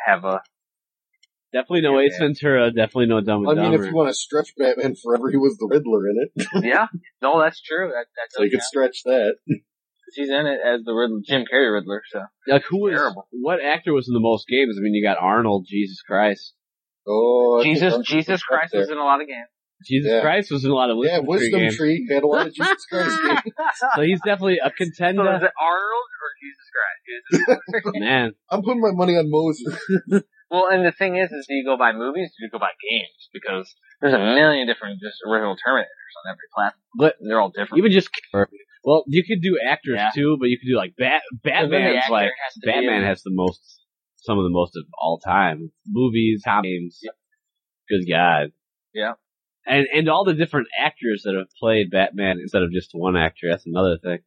have a, Definitely no Ace Ventura. Definitely no Dumb I and mean, Dumber. if you want to stretch Batman Forever, he was the Riddler in it, yeah, no, that's true. That, that so you does could stretch that. count. She's in it as the Riddler, Jim Carrey Riddler, so. like who was terrible. what actor was in the most games? I mean, you got Arnold. Jesus Christ. Oh, Jesus, Jesus Christ was in a lot of games. Jesus Yeah. Christ was in a lot of Yeah, Wisdom, Wisdom. Tree had a lot of Jesus Christ games. So he's definitely a So contender. is it Arnold or Jesus Christ? Man, I'm putting my money on Moses. Well, and the thing is, is do you go by movies or do you go by games? Because there's a million different just original Terminators on every platform. But- they're all different. even just well, you could do actors Yeah. too, but you could do like Bat. And Batman's like has be Batman has the most, some of the most of all time movies, top games. Yep. Good God. Yeah. And and all the different actors that have played Batman instead of just one actor. That's another thing.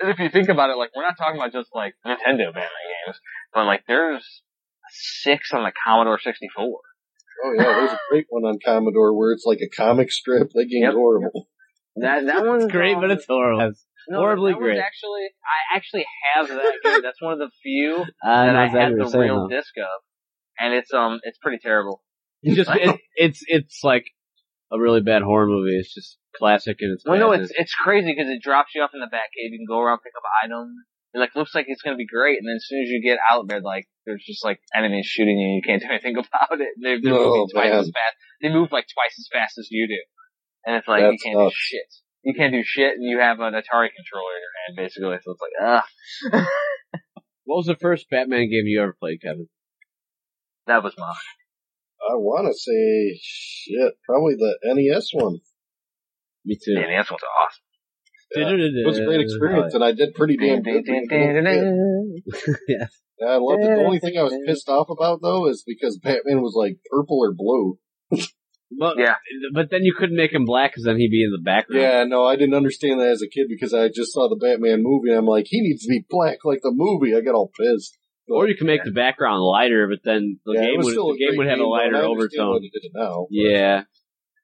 And if you think about it, like we're not talking about just like Nintendo Batman games, but like there's six on the Commodore 64. Oh yeah, there's a great one on Commodore where it's like a comic strip. That game's Yep. horrible. That that one's great, um, but it's horrible. It's no, horribly that great. Actually, I actually have that game. That's one of the few Uh, that I exactly had the saying, real though. disc of, and it's um it's pretty terrible. It's just it, it's it's like a really bad horror movie. It's just classic and it's Well, no, it's it's crazy because it drops you off in the back cave. You can go around pick up items. It like looks like it's gonna be great, and then as soon as you get out there, like there's just like enemies shooting you, and you can't do anything about it. They're, they're Oh, moving twice man. as fast. They move like twice as fast as you do, and it's like you can't do shit. You can't do shit, and you have an Atari controller in your hand, basically. So it's like, ugh, what was the first Batman game you ever played, Kevin? that was mine. I want to say shit, probably the NES one. Me too. Man, this one's awesome. Yeah. It was a great experience, and I did pretty damn good. being a little kid. yes. Yeah, I loved it. The only thing I was pissed off about though is because Batman was like purple or blue. But Yeah. but then you couldn't make him black because then he'd be in the background. Yeah, no, I didn't understand that as a kid because I just saw the Batman movie and I'm like, he needs to be black like the movie. I got all pissed. Or you can make the background lighter, but then the Yeah, game would the game would have a lighter I overtone. What he did now, Yeah.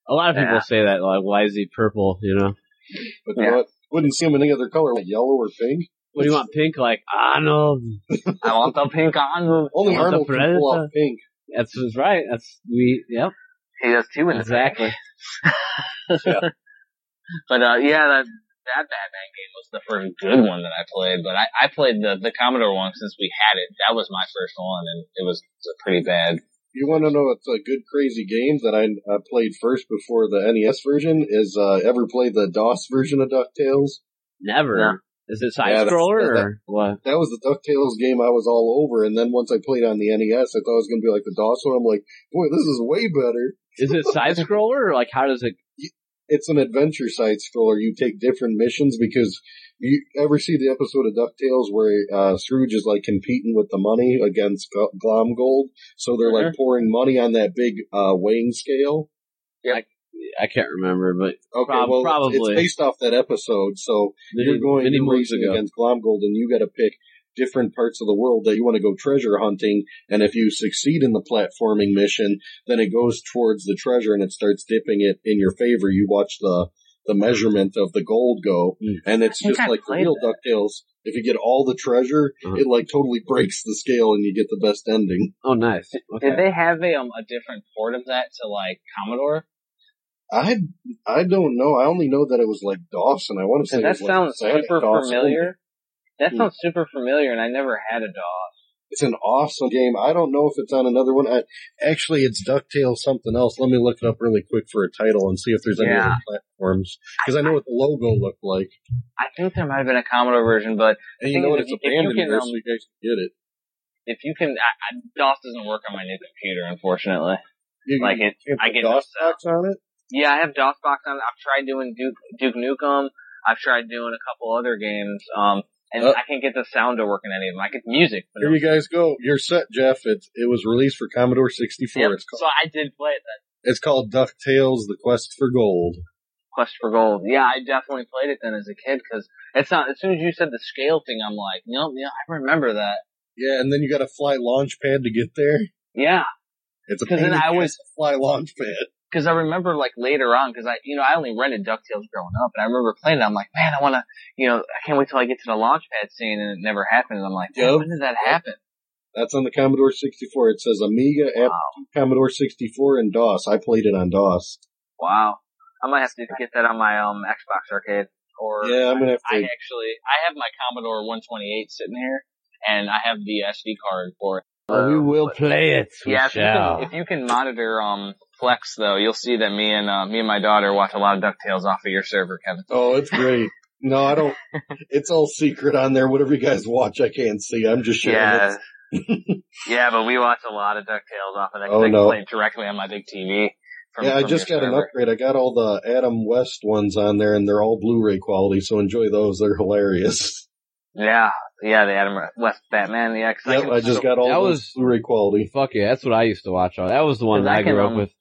A lot of people Yeah. say that, like, why is he purple, you know? but you know what? Wouldn't see him in any other color, like yellow or pink. What do you want, pink? Like, Arnold. I want the pink on. Only Want the Arnold can pull off pink. That's that's right. That's, we, yep, He does two in the exactly. But uh, yeah, that that Batman game was the first good one that I played. But I, I played the the Commodore one since we had it. That was my first one, and it was pretty bad. You want to know what's a good crazy game that I uh, played first before the NES version? Is uh, ever played the DOS version of Ducktales? Never. Yeah. Is it side Yeah, that's- scroller that- or what? That was the Ducktales game I was all over, and then once I played on the NES, I thought it was going to be like the DOS one. I'm like, boy, this is way better. Is it side scroller or like how does it? It's an adventure side scroller. You take different missions because you ever see the episode of Ducktales where uh, Scrooge is like competing with the money against G- Glomgold, so they're like pouring money on that big uh, weighing scale. Yeah. I can't remember, but Okay, Prob- well, probably. it's based off that episode, so many, you're going many you're ago. against Glomgold, and you got to pick different parts of the world that you want to go treasure hunting. And if you succeed in the platforming mission, then it goes towards the treasure and it starts dipping it in your favor. You watch the the measurement of the gold go, Mm. and it's just I like the real that. Ducktales. If you get all the treasure, Uh-huh. it like totally breaks the scale, and you get the best ending. Oh, nice. Okay. Did they have a um a different port of that to like Commodore? I I don't know. I only know that it was like DOS, and I want to say it that was like sounds Sonic super DOS familiar. That Hmm. sounds super familiar, and I never had a DOS. It's an awesome game. I don't know if it's on another one. I, actually, it's DuckTales something else. Let me look it up really quick for a title and see if there's any Yeah. other platforms. Because I know what the logo looked like. I think there might have been a Commodore version, but And you know what? It's if you- if abandoned can, um, so you guys can get it. if you can, I, I, DOS doesn't work on my new computer, unfortunately. You, Like it, I get DOS box on it. Yeah, I have DOSBox on. It. I've tried doing Duke Duke Nukem. I've tried doing a couple other games. Um, and Uh, I can't get the sound to work in any of them. I get music. But Here you guys go. You're set, Jeff. It's it was released for Commodore 64. Yep, It's called so I did play it. Then. it's called DuckTales: The Quest for Gold. Quest for Gold. Yeah, I definitely played it then as a kid because it's not. As soon as you said the scale thing, I'm like, no, yeah, I remember that. Yeah, and then you got to fly launch pad to get there. Yeah, It's a pain then I the was- ass to fly launch pad. Because I remember like later on because I, you know, I only rented Ducktales growing up, and I remember playing it. I'm like, man, I want to, you know, I can't wait till I get to the launch pad scene, and it never happened. And I'm like, Yep. when did that happen? That's on the Commodore 64. It says Amiga, Apple, Commodore 64, and DOS. I played it on DOS. Wow. I might have to get that on my um Xbox arcade. Or Yeah, I'm gonna have I to. actually I have my Commodore 128 sitting here, and I have the SD card for it. Oh, we will play it. We Yeah, if you, can, if you can monitor um Plex though, you'll see that me and uh, me and my daughter watch a lot of Ducktales off of your server, Kevin. Oh, it's great. No, I don't. It's all secret on there. Whatever you guys watch, I can't see. I'm just sharing Yeah. yeah, but we watch a lot of Ducktales off of that. Oh, I no. play directly on my big TV. From, Yeah, I just your got an upgrade. I got all the Adam West ones on there, and they're all Blu-ray quality. So enjoy those. They're hilarious. Yeah, yeah, the Adam West Batman. Yeah, 'cause Yep, can I just got all That those was- Blu-ray quality. Fuck yeah, that's what I used to watch on. That was the one that I I grew up um, with.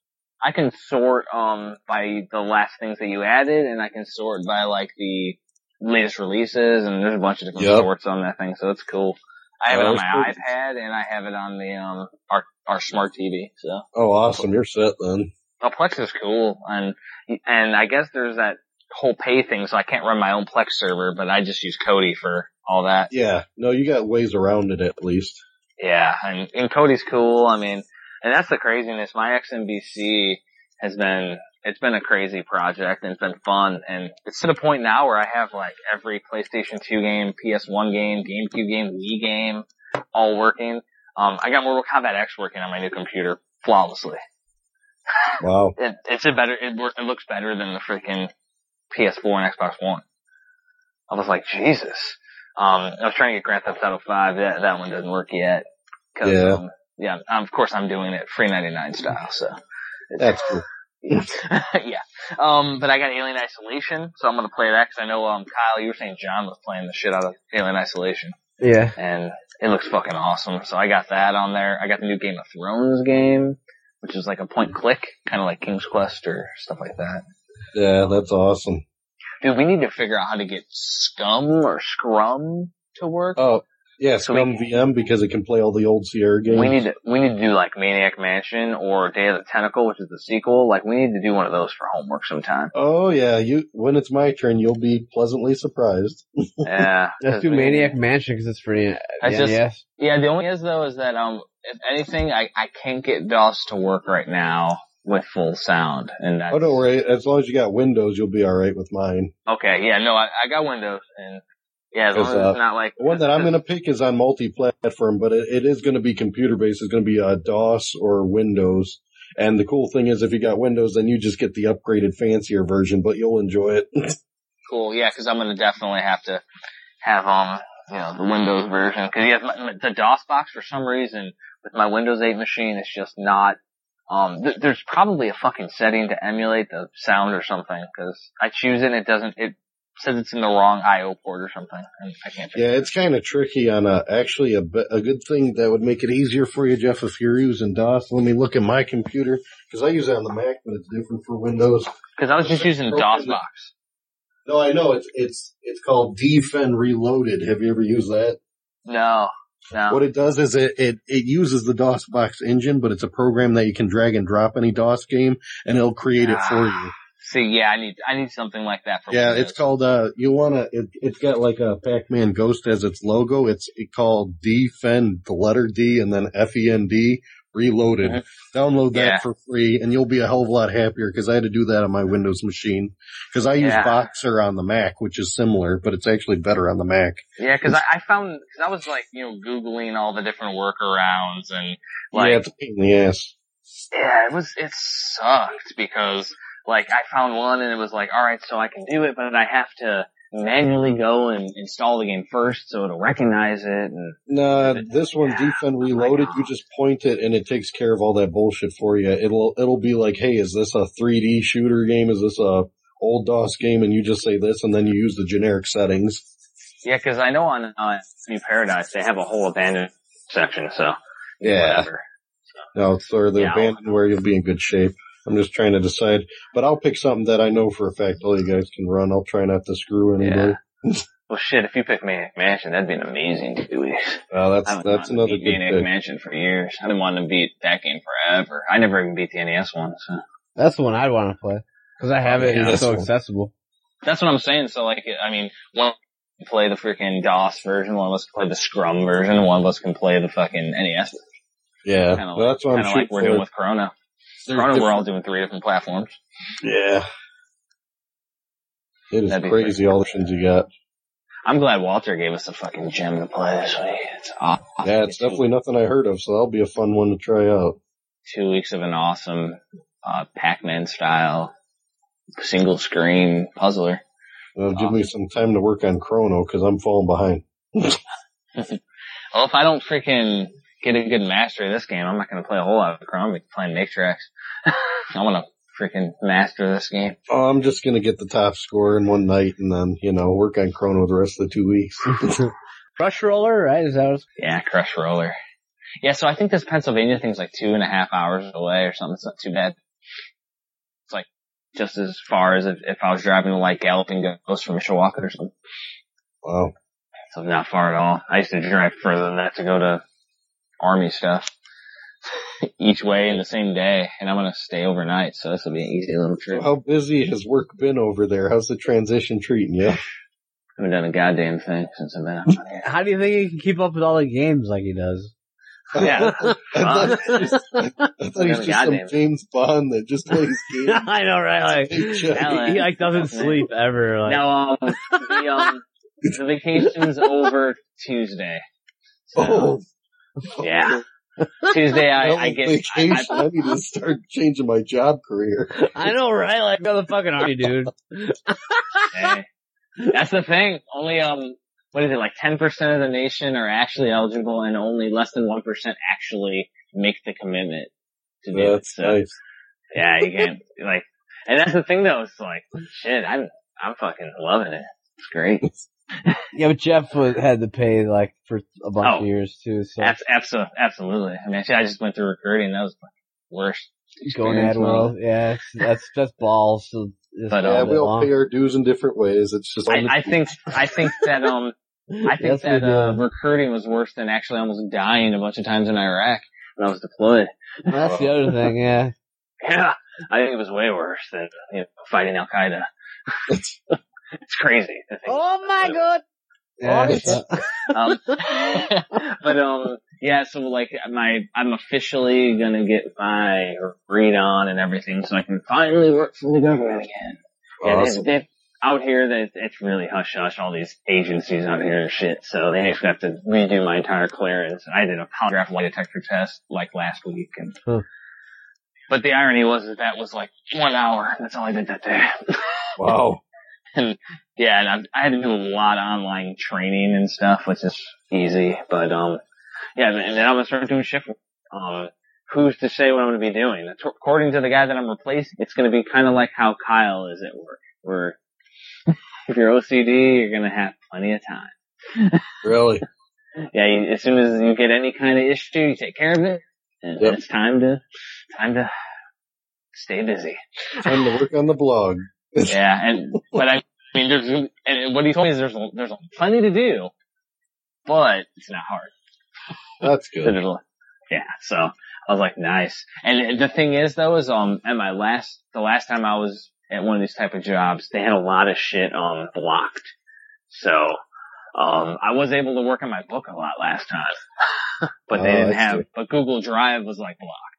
I can sort um by the last things that you added, and I can sort by like the latest releases, and there's a bunch of different Yep. sorts on that thing, so it's cool. I have it on my pretty- iPad, and I have it on the um our our smart TV. So Oh, awesome! You're set then. oh, Plex is cool, and and I guess there's that whole pay thing, so I can't run my own Plex server, but I just use Kodi for all that. Yeah, no, you got ways around it at least. Yeah, and, and Kodi's cool. I mean, and that's the craziness. My XBMC has been, it's been a crazy project and it's been fun. And it's to the point now where I have like every PlayStation 2 game, PS1 game, GameCube game, Wii game, all working. Um, I got Mortal Kombat X working on my new computer flawlessly. Wow. It, it's a better, it, it looks better than the freaking PS4 and Xbox One. I was like, Jesus. Um, I was trying to get Grand Theft Auto 5. That, that one doesn't work yet. Cause, Yeah. um, yeah, um, of course I'm doing it free 99 style, so. That's cool. yeah. Um, but I got Alien Isolation, so I'm gonna play that because I know, um, Kyle, you were saying John was playing the shit out of Alien Isolation, Yeah. and it looks fucking awesome. So I got that on there. I got the new Game of Thrones game, which is like a point click, kind of like King's Quest or stuff like that. Yeah, that's awesome. Dude, we need to figure out how to get Scum or Scrum to work. Oh, yeah, So we- ScummVM because it can play all the old Sierra games. we need to we need to do like Maniac Mansion or Day of the Tentacle, which is the sequel. Like we need to do one of those for homework sometime. Oh yeah, you. When it's my turn, you'll be pleasantly surprised. Yeah. Let's 'cause do Maniac Mansion because it's free. I just- NES. Yeah, the only is though is that um if anything I I can't get DOS to work right now with full sound and that's Oh, don't worry. As long as you got Windows, you'll be all right with mine. Okay, yeah, no, I, I got Windows and yeah, as long as Because, uh, it's not like The one that I'm going to pick is on multi-platform, but it, it is going to be computer-based. It's going to be uh, DOS or Windows. And the cool thing is, if you got Windows, then you just get the upgraded, fancier version, but you'll enjoy it. cool. Yeah, because I'm gonna definitely have to have um you know the Windows version because yeah, my, the DOSBox for some reason with my Windows 8 machine it's just not. Um, th- there's probably a fucking setting to emulate the sound or something because I choose it and it doesn't. It says it's in the wrong I/O port or something, I can't. yeah, it's kind of tricky on a, actually a, a good thing that would make it easier for you, Jeff, if you're using DOS. Let me look at my computer, because I use it on the Mac, but it's different for Windows. because I was just using DOSBox. No, I know, it's, it's, it's called D-Fend Reloaded. Have you ever used that? No, no. What it does is it, it, it uses the DOSBox engine, but it's a program that you can drag and drop any DOS game and it'll create it for ah. you. See, yeah, I need I need something like that for Yeah, Windows. it's called, uh, you wanna, it, it's got like a Pac-Man ghost as its logo. It's called D-Fend, the letter D and then F-E-N-D Reloaded. Mhm. Download that Yeah. for free, and you'll be a hell of a lot happier because I had to do that on my Windows machine because I use Yeah. Boxer on the Mac, which is similar, but it's actually better on the Mac. Yeah, because I, I found because I was like you know googling all the different workarounds and like yeah, it's a pain in the ass. Yeah, it was, it sucked because like I found one and it was like, alright, so I can do it, but I have to manually go and install the game first so it'll recognize it and Nah, this one, Yeah. D-Fend Reloaded, you just point it and it takes care of all that bullshit for you. It'll, it'll be like, hey, is this a 3D shooter game? Is this a old DOS game? And you just say this and then you use the generic settings. yeah, because I know on uh, Emuparadise they have a whole abandoned section, so whatever. No, it's or the Yeah, abandoned where you'll be in good shape. I'm just trying to decide, but I'll pick something that I know for a fact all you guys can run. I'll try not to screw anybody. Well, shit, if you pick Maniac Mansion, that'd be an amazing two weeks. Well, that's, I haven't that's wanted another to beat good Maniac pick. Mansion for years. I've been wanting to beat that game forever. I never even beat the NES one, so. That's the one I'd want to play. Cause I have it oh, and it's so one. accessible. That's what I'm saying. So like, I mean, one can play the freaking DOS version, one of us can play the Scrum version, one of us can play the fucking NES. version. Yeah, Kind of well, like, that's what I'm kinda shooting like we're for. doing with Chrono. There's Chrono, we're all doing three different platforms. Yeah. It is That'd crazy all the options you got. I'm glad Walter gave us a fucking gem to play this week. It's awesome. Yeah, it's definitely nothing I heard of, so that'll be a fun one to try out. two weeks of an awesome uh, Pac-Man style single screen puzzler. It'll give me some time to work on Chrono because I'm falling behind. Well, if I don't freaking get a good mastery of this game, I'm not going to play a whole lot of Chrono. I'm going to be playing Make Trax. I want to freaking master this game. Oh, I'm just gonna get the top score in one night and then, you know, work on Chrono the rest of the two weeks. Crush roller, right? Is that what Yeah, Crush Roller. Yeah, so I think this Pennsylvania thing's like two and a half hours away or something. It's not too bad. It's like just as far as if, if I was driving to like Galloping Ghost from Mishawaka or something. wow. So not far at all. I used to drive further than that to go to army stuff each way in the same day, and I'm gonna stay overnight, so this will be an easy little trip. How busy has work been over there? How's the transition treating you? I haven't done a goddamn thing since I've been out here. How do you think he can keep up with all the games like he does? Yeah. I thought, I thought he's just some James Bond that just plays games. I know, right? Like, he, he, like doesn't sleep ever. Like, Now, um, the, um, the vacation's over Tuesday. So, Oh, yeah. Tuesday I, no I get, I, vacation. I, I, need to start changing my job career. I know, right? Like, go the fucking army, dude. Hey, that's the thing. Only um, what is it? Like ten percent of the nation are actually eligible, and only less than one percent actually make the commitment to do it. So nice. yeah, you can't like, and that's the thing though. It's like shit. I'm I'm fucking loving it. It's great. Yeah, but Jeff was, had to pay like for a bunch Oh. of years too. So Abs- abso- absolutely. I mean, shit, I just went through recruiting. That was like worst. going experience ad in world, yeah, that's that's balls. So But, Yeah, we all long. pay our dues in different ways. It's just I, I think I think that um I think Yes, that uh, recruiting was worse than actually almost dying a bunch of times in Iraq when I was deployed. That's the other thing, yeah. Yeah, I think it was way worse than you know, fighting Al Qaeda. It's crazy. Oh my god. Oh, Yeah, Um, but um, yeah. So like my, I'm officially gonna get my read on and everything, so I can finally work for the government again. Yeah, they- they- out here, that it's really hush hush. All these agencies out here and shit. So they actually have to redo my entire clearance. I did a polygraph lie detector test like last week, and Huh. but the irony was that that was like one hour. That's all I did that day. Wow. Yeah, and I, I had to do a lot of online training and stuff, which is easy. But um, yeah, and then I'm gonna start doing shift. Um, who's to say what I'm gonna be doing? According to the guy that I'm replacing, it's gonna be kind of like how Kyle is at work, where if you're OCD, you're gonna have plenty of time. Really? Yeah, you, as soon as you get any kind of issue, you take care of it, and Yep. it's time to time to stay busy. Time to work on the blog. Yeah, and but I mean, there's and what he told me is there's there's plenty to do, but it's not hard. That's good. Yeah, so I was like, nice. And the thing is, though, is um, at my last the last time I was at one of these type of jobs, they had a lot of shit um blocked. So um, I was able to work on my book a lot last time. but they Oh, didn't have, see. but Google Drive was like blocked.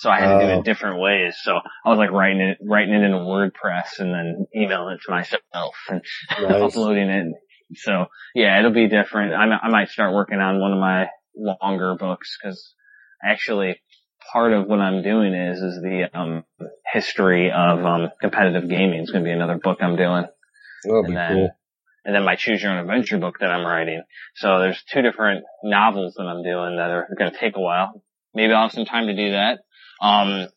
So I had to do Oh. it different ways. So I was like writing it, writing it in WordPress and then emailing it to myself and Nice. uploading it. So yeah, it'll be different. I, I might start working on one of my longer books because actually part of what I'm doing is, is the, um, history of, um, competitive gaming. It's going to be another book I'm doing That'll be and then, cool. and then my choose your own adventure book that I'm writing. So there's two different novels that I'm doing that are going to take a while. Maybe I'll have some time to do that. Um,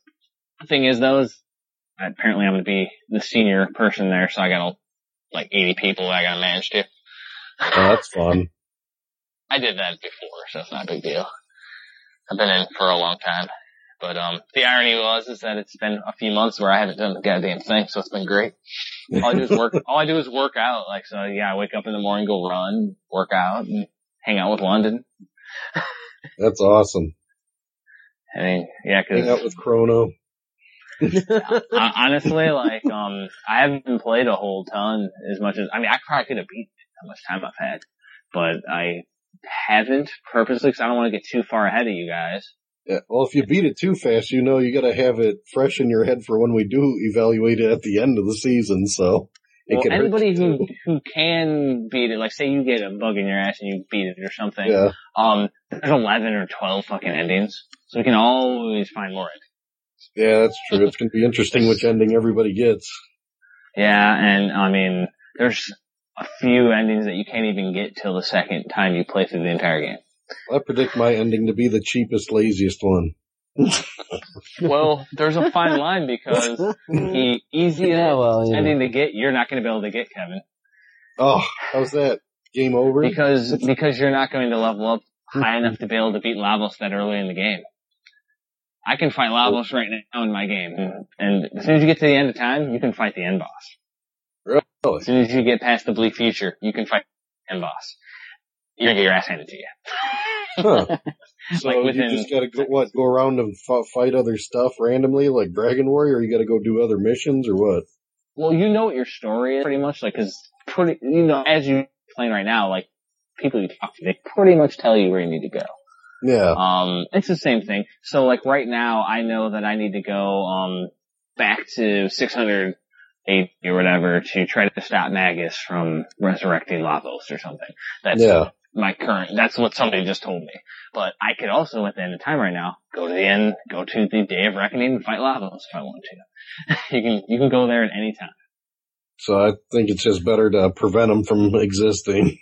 the thing is though, is apparently I'm going to be the senior person there, so I got like 80 people that I got to manage to. Oh, that's fun. I did that before, so it's not a big deal. I've been in for a long time. But um the irony was is that it's been a few months where I haven't done the goddamn thing, so it's been great. All I do is work all I do is work out. Like so yeah, I wake up in the morning, go run, work out and hang out with London. That's awesome. I mean, yeah, Hang out cause with Chrono. hon- honestly, like, um, I haven't played a whole ton as much as, I mean, I probably could have beat how much time I've had, but I haven't purposely because I don't want to get too far ahead of you guys. Yeah. Well, if you beat it too fast, you know you got to have it fresh in your head for when we do evaluate it at the end of the season. So it Well, anybody who too. who can beat it, like say you get a bug in your ass and you beat it or something. Yeah. Um, there's eleven or twelve fucking endings, so we can always find more. endings. Yeah, that's true. It's going to be interesting which ending everybody gets. Yeah, and I mean, there's a few endings that you can't even get till the second time you play through the entire game. I predict my ending to be the cheapest, laziest one. Well, there's a fine line because the easiest yeah, well, you know. ending to get, you're not going to be able to get, Kevin, Oh, how's that? Game over? because because you're not going to level up high enough to be able to beat Lavos that early in the game. I can fight Lavos right now in my game, and, and as soon as you get to the end of time, you can fight the end boss. Really? As soon as you get past the bleak future, you can fight the end boss. You're gonna get your ass handed to you. Huh. So Like within- you just gotta go, what, go around and f- fight other stuff randomly, like Dragon Warrior, or you gotta go do other missions, or what? Well, you know what your story is pretty much, like, cause pretty, you know, as you're playing right now, like, people you talk to, they pretty much tell you where you need to go. Yeah. Um, it's the same thing. So like right now, I know that I need to go, um, back to 600 AD or whatever to try to stop Magus from resurrecting Lavos or something. That's Yeah. my current, that's what somebody just told me. But I could also at the end of time right now, go to the end, go to the Day of Reckoning and fight Lavos if I want to. you can, you can go there at any time. So I think it's just better to prevent them from existing.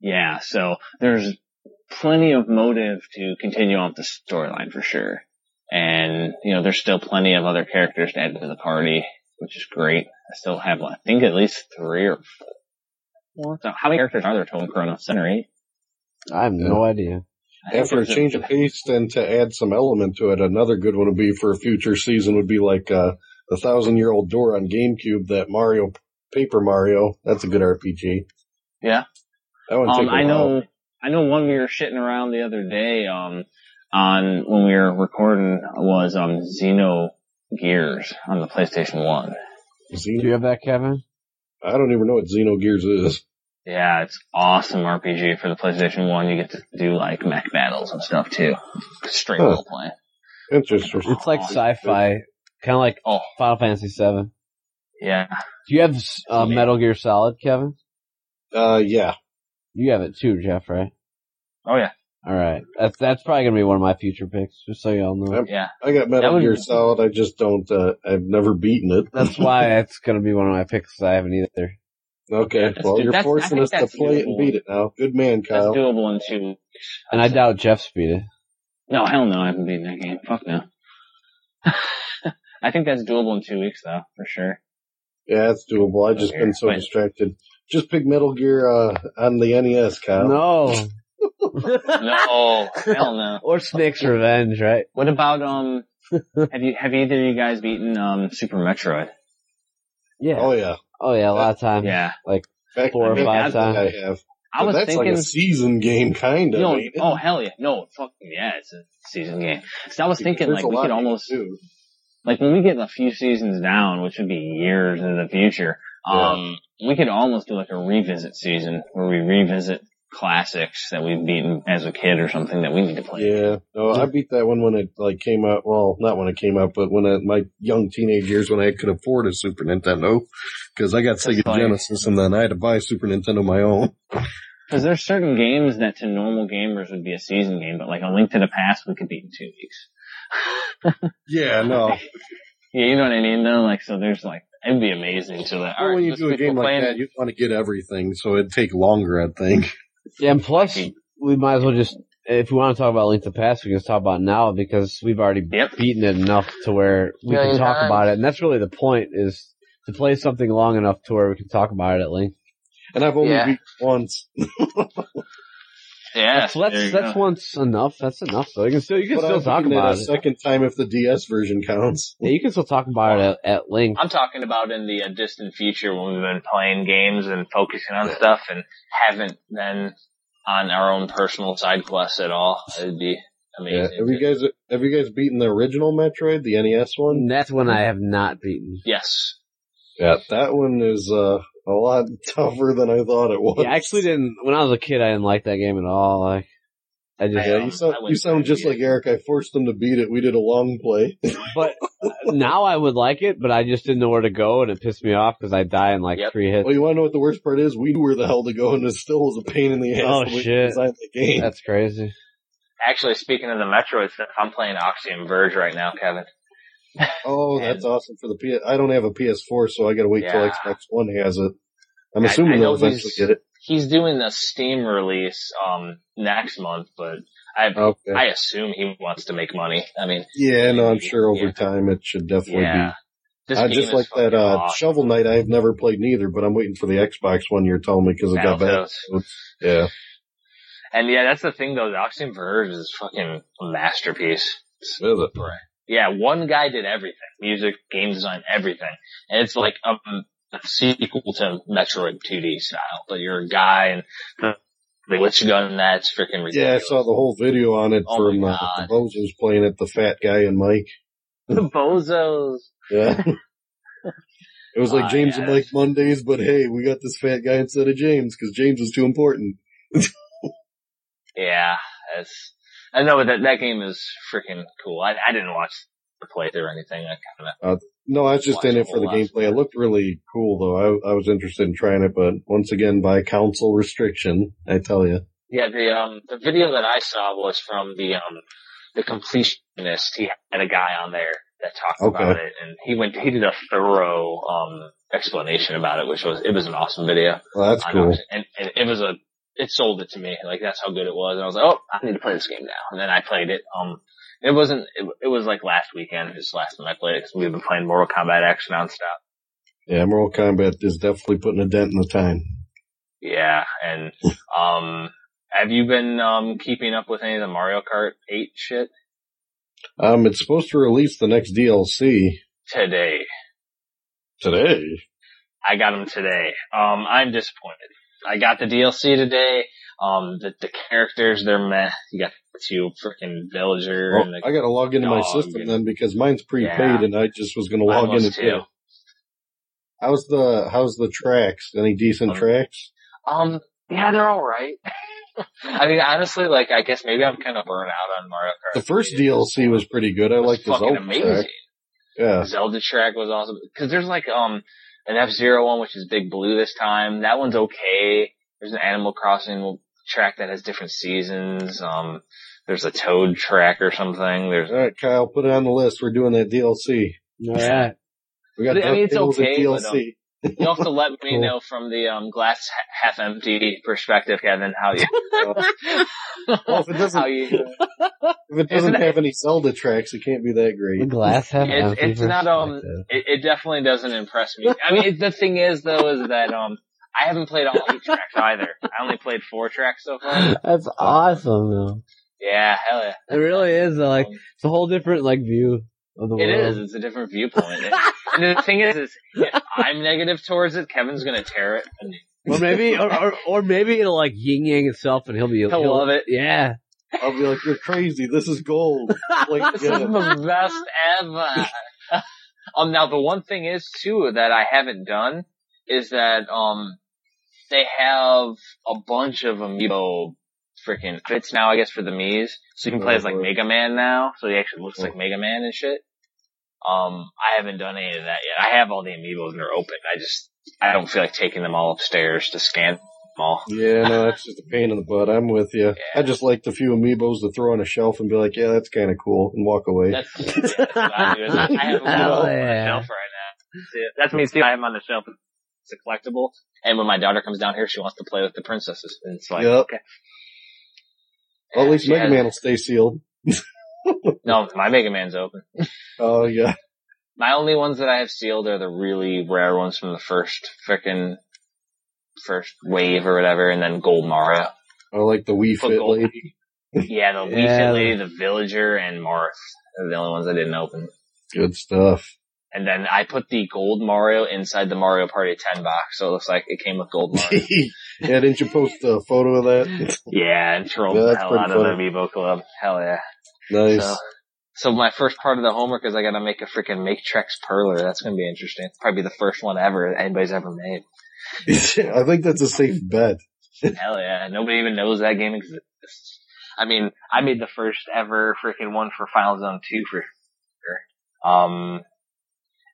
Yeah, so there's plenty of motive to continue on with the storyline for sure. And, you know, there's still plenty of other characters to add to the party, which is great. I still have, I think, at least three or four. So how many characters are there total in Chrono? Seven or eight? I have no idea. I think After a there's change of pace and to add some element to it, another good one would be for a future season would be like, uh, the thousand year old door on GameCube, that Mario, Paper Mario. That's a good RPG. Yeah. That one Um, take a I while. know, I know one we were shitting around the other day, um, on, when we were recording was, um, Xeno Gears on the PlayStation 1. Do you have that, Kevin? I don't even know what Xenogears is. Yeah, it's awesome RPG for the PlayStation 1. You get to do like mech battles and stuff too. Straight Huh. role playing. Interesting. It's like sci-fi, kind of like Oh, Final Fantasy VII. yeah. Do you have uh, Metal Gear Solid, Kevin? Uh, yeah. You have it too, Jeff, right? Oh yeah. All right. That's that's probably gonna be one of my future picks, just so y'all know. Yep. Yeah. I got That Metal would- Gear Solid. I just don't. Uh, I've never beaten it. That's why it's gonna be one of my picks. I haven't either. Okay. That's well, good. you're That's- forcing us to that's play it and beat it now. Good man, Kyle. That's Kyle. doable in two weeks. And I doubt Jeff's beat it. No, hell no, I haven't beaten that game. Fuck no. I think that's doable in two weeks though, for sure. Yeah, it's doable. I've just Okay, been so wait. distracted. Just pick Metal Gear uh, on the NES, Kyle. No. No, hell no. Or Snake's Revenge, right? What about, um, have you, have either of you guys beaten, um, Super Metroid? Yeah. Oh yeah. Oh yeah, a lot of times. Yeah. Back Four or I think five I think times. I have. I But was that's thinking, like a season game, kind of. no, ain't it? oh hell yeah. No, fuck, yeah, it's a season game. So I was thinking there's like we could almost, like when we get a few seasons down, which would be years in the future, um, we could almost do like a revisit season where we revisit classics that we've beaten as a kid or something that we need to play. Yeah, no, I beat that one when it like came out. Well, not when it came out, but when I, my young teenage years when I could afford a Super Nintendo, because I got Sega funny. Genesis and then I had to buy a Super Nintendo my own. Because there's certain games that to normal gamers would be a season game, but like a Link to the Past we could beat in two weeks. Yeah, no. Yeah, you know what I mean though? Like, so there's like, it'd be amazing to like, Well, when you do a game like that, you want to get everything, so it'd take longer, I think. Yeah, and plus, we might as well just, if we want to talk about Link to the Past, we can just talk about it now because we've already Yep. beaten it enough to where we Million can talk times. about it. And that's really the point is to play something long enough to where we can talk about it at length. And I've only Yeah. beat once. yeah, so that's, that's once enough. That's enough. So you can still, you can But still I've talk about it a second time if the DS version counts. Yeah, you can still talk about it at, at length. I'm talking about in the uh, distant future when we've been playing games and focusing on stuff and haven't been on our own personal side quests at all. It'd be Yeah. amazing. Have you guys have you guys beaten the original Metroid, the NES one? And that's when I have not beaten. yes. Yeah, that one is uh, a lot tougher than I thought it was. Yeah, I actually didn't, when I was a kid, I didn't like that game at all. Like, I just, I, Yeah, you sound, I went you sound through just it. like Eric. I forced him to beat it. We did a long play. but now I would like it, but I just didn't know where to go and it pissed me off because I die in like Yep. three hits. well, you want to know what the worst part is? We knew where the hell to go, and it still was a pain in the ass. Oh, when shit. the game. That's crazy. Actually, speaking of the Metroid stuff, I'm playing Axiom Verge right now, Kevin. Oh, that's awesome for the PS. I don't have a PS4, so I got to wait till Yeah. Xbox One has it. I'm I- assuming I know they'll eventually he's- get it. He's doing the Steam release um next month, but I Okay. I assume he wants to make money. I mean, yeah, no, I'm sure over Yeah. time it should definitely yeah. This be. I game just is like that fucking uh, awesome. Shovel Knight. I've never played neither, but I'm waiting for the Xbox one you're telling me because it got bad. Battletoads. Yeah. And yeah, that's the thing though. The Axiom Verge is fucking a masterpiece. Is it? Yeah, one guy did everything. Music, game design, everything. And it's like um, a sequel to Metroid 2D style, but you're a guy and the, glitch gun, that's freaking ridiculous. Yeah, I saw the whole video on it Oh from uh, the Bozos playing it, the fat guy and Mike. the bozos. Yeah. it was like Ah, James yeah, and Mike Mondays, but hey, we got this fat guy instead of James because James was too important. Yeah, that's, I know that, that game is freaking cool. I, I didn't watch the playthrough or anything. I kind of, No, I was just in it for the gameplay. It looked really cool though. I, I was interested in trying it, but once again, by council restriction, I tell you. yeah, the, um, the video that I saw was from the, um, the completionist. He had a guy on there that talked Okay. about it and he went, he did a thorough, um, explanation about it, which was, it was an awesome video. Well, that's cool. And, and it was a, it sold it to me. Like that's how good it was. And I was like, oh, I need to play this game now. And then I played it. Um, it wasn't, it, it was like last weekend, just last time I played it because we've been playing Mortal Kombat X nonstop. Yeah, Mortal Kombat is definitely putting a dent in the time. Yeah. And, um, have you been, um, keeping up with any of the Mario Kart 8 shit Um, it's supposed to release the next DLC today? today. I got them today. Um, I'm disappointed. I got the DLC today. Um, the, the characters, they're meh. You got two freaking villager Well, and the I got to log into my system then because mine's prepaid Yeah. and I just was going to log in too. How's the how's the tracks? Any decent Um, tracks? Um, yeah, they're all right. I mean, honestly, like, I guess maybe I'm kind of burnt out on Mario Kart. The first 3. DLC was pretty good. I It like the fucking Zelda amazing. track. Yeah. Zelda track was awesome because there's like um an F Zero one which is Big Blue this time. That one's okay. There's an Animal Crossing track that has different seasons. Um, there's a Toad track or something. There's All right, Kyle, put it on the list. We're doing that DLC. Yeah, We got I mean, it's DuckTales and okay, but, um, DLC. You'll have to let me Cool. know from the um glass ha- half empty perspective, Kevin, how you Well, if it doesn't- how you. If it doesn't Isn't it- have any Zelda tracks, it can't be that The great. glass half It's- empty it's not, um. It, it definitely doesn't impress me. I mean, it, the thing is though, is that um, I haven't played all eight tracks either. I only played four tracks so far. That's awesome though. Yeah, hell yeah. It really is though, like, Um, it's a whole different like view of the it world. is. It's a different viewpoint. and the thing is, is if I'm negative towards it, Kevin's gonna tear it. And Or maybe, or, or, or maybe it'll like yin yang itself and he'll be, He'll love it. Yeah. I'll be like, you're crazy. This is gold. Like, this is the best ever. um, now the one thing is too that I haven't done is that um, they have a bunch of amiibo freaking fits now, I guess, for the Mii's. So you can play as like Oh. Mega Man now. So he actually looks Oh. like Mega Man and shit. Um, I haven't done any of that yet. I have all the amiibos and they're open. I just, I don't feel like taking them all upstairs to scan them all. Yeah, no, that's just a pain in the butt. I'm with you. I just like the few amiibos to throw on a shelf and be like, yeah, that's kind of cool, and walk away. That's, that's I do. I I have them Hell all on the shelf right now. See, That's me too. I have them on the shelf. It's a collectible. And when my daughter comes down here, she wants to play with the princesses. And it's like, Yep. okay. well, at least Mega has- Man will stay sealed. No, my Mega Man's open. Oh yeah, My only ones that I have sealed are the really rare ones from the first frickin' first wave or whatever, and then Gold Mario. Oh, like the Wii Fit gold- lady. Yeah, the Wii Yeah. Fit Lady, the Villager, and Marth are the only ones I didn't open. Good stuff. And then I put the Gold Mario inside the Mario Party 10 box, so it looks like it came with Gold Mario. yeah, didn't you post a photo of that? yeah, and trolled Yeah, the hell out of the funny. Amiibo Club. Hell yeah. Nice. So, so my first part of the homework is I gotta make a freaking Make Trax Perler. That's gonna be interesting. Probably the first one ever anybody's ever made. I think that's a safe bet. Hell yeah. Nobody even knows that game exists. I mean, I made the first ever freaking one for Final Zone 2 for sure. Um,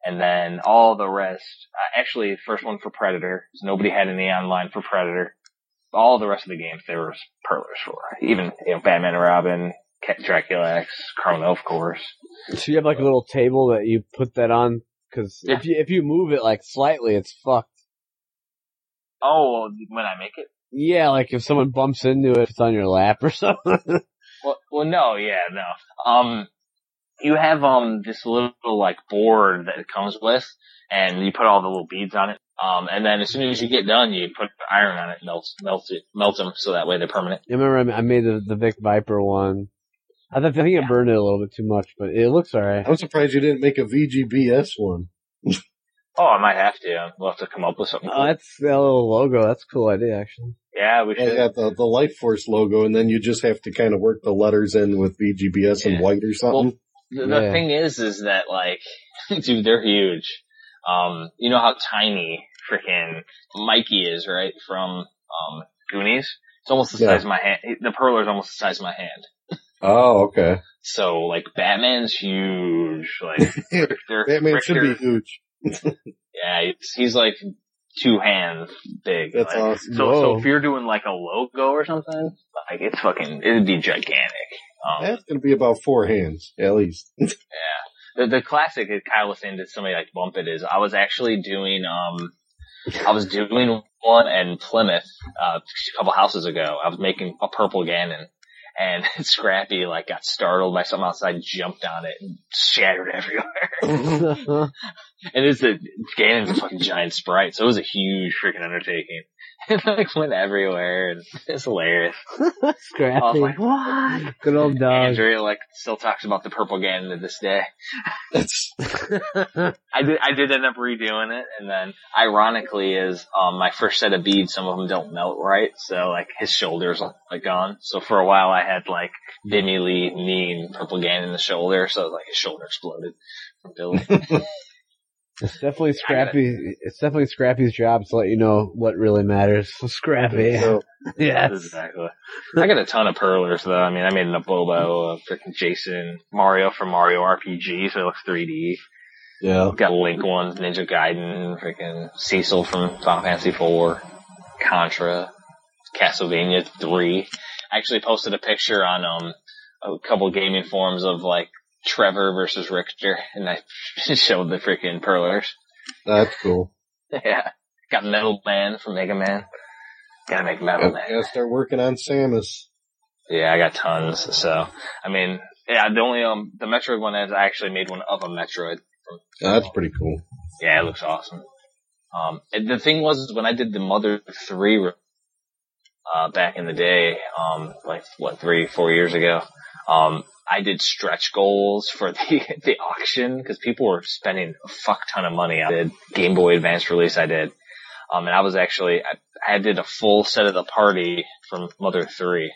and then all the rest, uh, actually first one for Predator. So nobody had any online for Predator. All the rest of the games there was Perlers for. Even, you know, Batman and Robin, Dracula X, Chrono, of course. So you have like a little table that you put that on, cause Yeah. if you, if you move it like slightly, it's fucked. Oh, when I make it? Yeah, like if someone bumps into it, it's on your lap or something. Well, well, no, yeah, no. Um, you have um this little like board that it comes with, and you put all the little beads on it. Um, and then as soon as you get done, you put iron on it, melts, melts it, melts them, so that way they're permanent. I remember I I made the, the Vic Viper one. I, th- I think I burned it a little bit too much, but it looks alright. I'm surprised you didn't make a VGBS one. Oh, I might have to. We'll have to come up with something. Oh, cool. that's that little logo. That's a cool idea, actually. yeah, we I should. got the, the Life Force logo, and then you just have to kind of work the letters in with VGBS in Yeah. white or something. The, the Yeah. thing is, is that like, dude, they're huge. Um, you know how tiny freaking Mikey is, right? From um Goonies. It's almost the Yeah. size of my hand. The Perler's almost the size of my hand. oh, okay. So like Batman's huge. Like Richter, Batman should be huge. Yeah, he's, he's like two hands big. That's like, awesome. So, so if you're doing like a logo or something, like it's fucking, it'd be gigantic. Um, That's going to be about four hands, at least. the, the classic that Kyle was saying that somebody like bump it is I was actually doing, um, I was doing one in Plymouth, uh, a couple houses ago. I was making a purple Ganon and Scrappy like got startled by something outside, jumped on it and shattered everywhere. And it's a Ganon's a fucking giant sprite, so it was a huge freaking undertaking. It like went everywhere, and it's hilarious. I was like, what? Good old dog. Andrea like still talks about the purple Ganon to this day. I did I did end up redoing it, and then ironically is um my first set of beads, some of them don't melt right, so like his shoulders are like gone. So for a while I had like Billy Lee knee and purple Ganon in the shoulder, so like his shoulder exploded from Billy. It's definitely Scrappy. It's definitely Scrappy's job to let you know what really matters. Scrappy. so, yes. Exactly. I got a ton of perlers though. I mean, I made an Abobo, a freaking Jason, Mario from Mario RPG, so it looks 3D. yeah. Got Link ones, Ninja Gaiden, freaking Cecil from Final Fantasy IV, Contra, Castlevania 3. I actually posted a picture on, um, a couple gaming forums of like Trevor versus Richter, and I showed the freaking perlers. That's cool. yeah. Got Metal Man from Mega Man. Gotta make Metal Gotta, Man. gotta start working on Samus. Yeah, I got tons. So, I mean, yeah, the only, um, the Metroid one is I actually made one of a Metroid. That's pretty cool. Yeah, it looks awesome. Um, the thing was, when I did the Mother 3, uh, back in the day, um, like, what, three, four years ago, um, I did stretch goals for the, the auction because people were spending a fuck ton of money. I did Game Boy Advance release, I did. Um, and I was actually, I, I did a full set of the party from Mother 3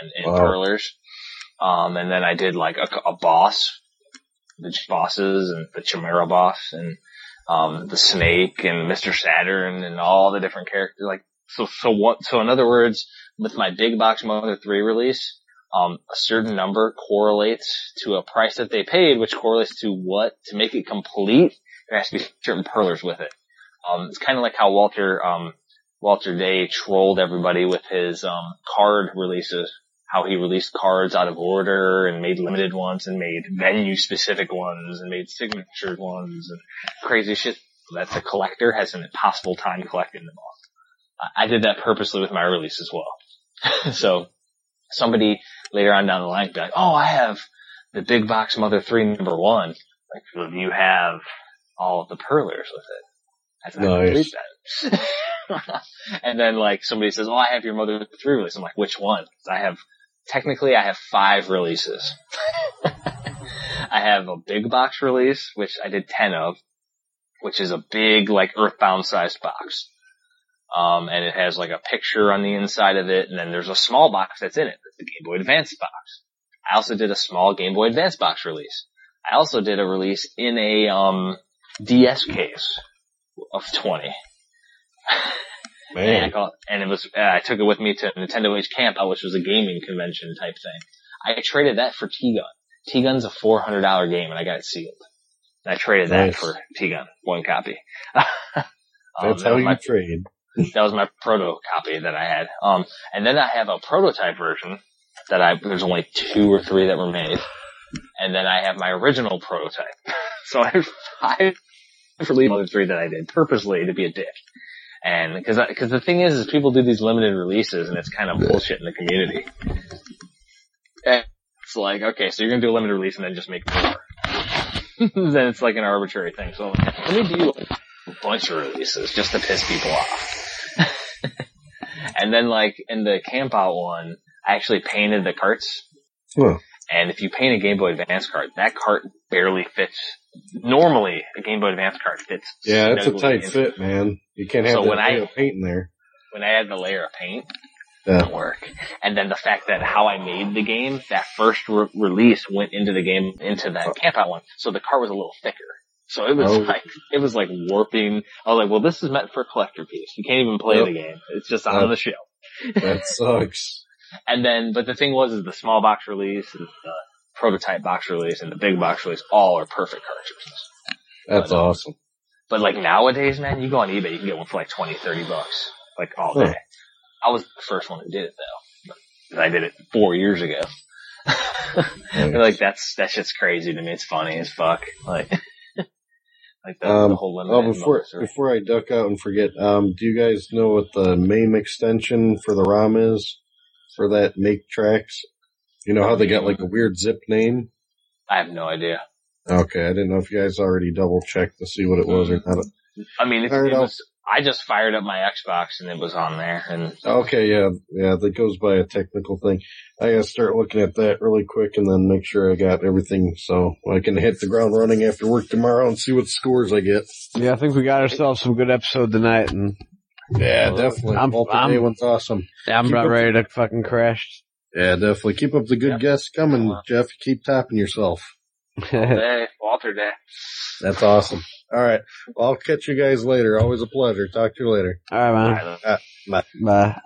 and, and Wow. Perlers. Um, and then I did like a, a boss, the bosses and the Chimera boss and, um, the Snake and Mr. Saturn and all the different characters. Like so, so what, so in other words, with my big box Mother 3 release, um, a certain number correlates to a price that they paid, which correlates to what, to make it complete, there has to be certain perlers with it. Um, it's kind of like how Walter, um, Walter Day trolled everybody with his, um, card releases. How he released cards out of order and made limited ones and made venue specific ones and made signature ones and crazy shit. That's a collector has an impossible time collecting them all. I did that purposely with my release as well. so somebody later on down the line be like, oh, I have the big box Mother 3 number one. Like, well, you have all of the perlers with it. I I Nice. complete that. and then like somebody says, oh, I have your Mother 3 release. I'm like, which one? I have, technically I have five releases. I have a big box release, which I did 10 of, which is a big, like, earthbound sized box. Um, and it has like a picture on the inside of it, and then there's a small box that's in it. That's the Game Boy Advance box. I also did a small Game Boy Advance box release. I also did a release in a, um, DS case of 20. And, I Man, call, and it was, uh, I took it with me to NintendoAge Camp, which was a gaming convention type thing. I traded that for T-Gun. T-Gun's a $400 game and I got it sealed. And I traded that for T-Gun, one copy. Um, that's that how you my, trade. That was my proto copy that I had. Um, and then I have a prototype version that I, there's only two or three that were made. And then I have my original prototype. so I have five for Mother 3 that I did purposely to be a dick. And cause, cause the thing is, is people do these limited releases and it's kind of bullshit in the community. And it's like, okay, so you're gonna do a limited release and then just make more. then it's like an arbitrary thing. So let me do a bunch of releases just to piss people off. and then like in the camp out one, I actually painted the carts. Huh. And if you paint a Game Boy Advance cart, that cart barely fits. Normally, a Game Boy Advance cart fits. Yeah, it's a tight in- fit, man. You can't have So that I- of paint in there. When I add the layer of paint, Yeah. didn't work. And then the fact that how I made the game, that first re- release went into the game, into that uh. camp out one. So the cart was a little thicker. So it was Oh. like, it was like warping. I was like, well, this is meant for a collector piece. You can't even play Yep. the game. It's just on the shelf. That sucks. And then, but the thing was, is the small box release, and the prototype box release, and the big box release, all are perfect cartridges. That's But, uh, awesome. But like nowadays, man, you go on eBay, you can get one for like 20, 30 bucks, like all Huh. day. I was the first one who did it though. I did it four years ago. They're like that's that shit's crazy to me. It's funny as fuck. Like, like the, Um, the whole limited. Oh, before moments before I duck out and forget, um, do you guys know what the MAME extension for the ROM is for that Make Trax? You know how they got like a weird zip name? I have no idea. Okay, I didn't know if you guys already double checked to see what it was or not. I mean, it's, Fair it was. I just fired up my Xbox and it was on there, and Okay, yeah, yeah, that goes by a technical thing. I gotta start looking at that really quick and then make sure I got everything so I can hit the ground running after work tomorrow and see what scores I get. Yeah, I think we got ourselves some good episode tonight, and Yeah, definitely. I'm- Walter I'm- Day one's awesome. I'm Keep about up- ready to fucking crash. Yeah, definitely. Keep up the good Yep. guests coming, Wow. Jeff. Keep topping yourself. All hey, Walter Day. That's awesome. All right. Well, I'll catch you guys later. Always a pleasure. Talk to you later. right, man. All right, Bye.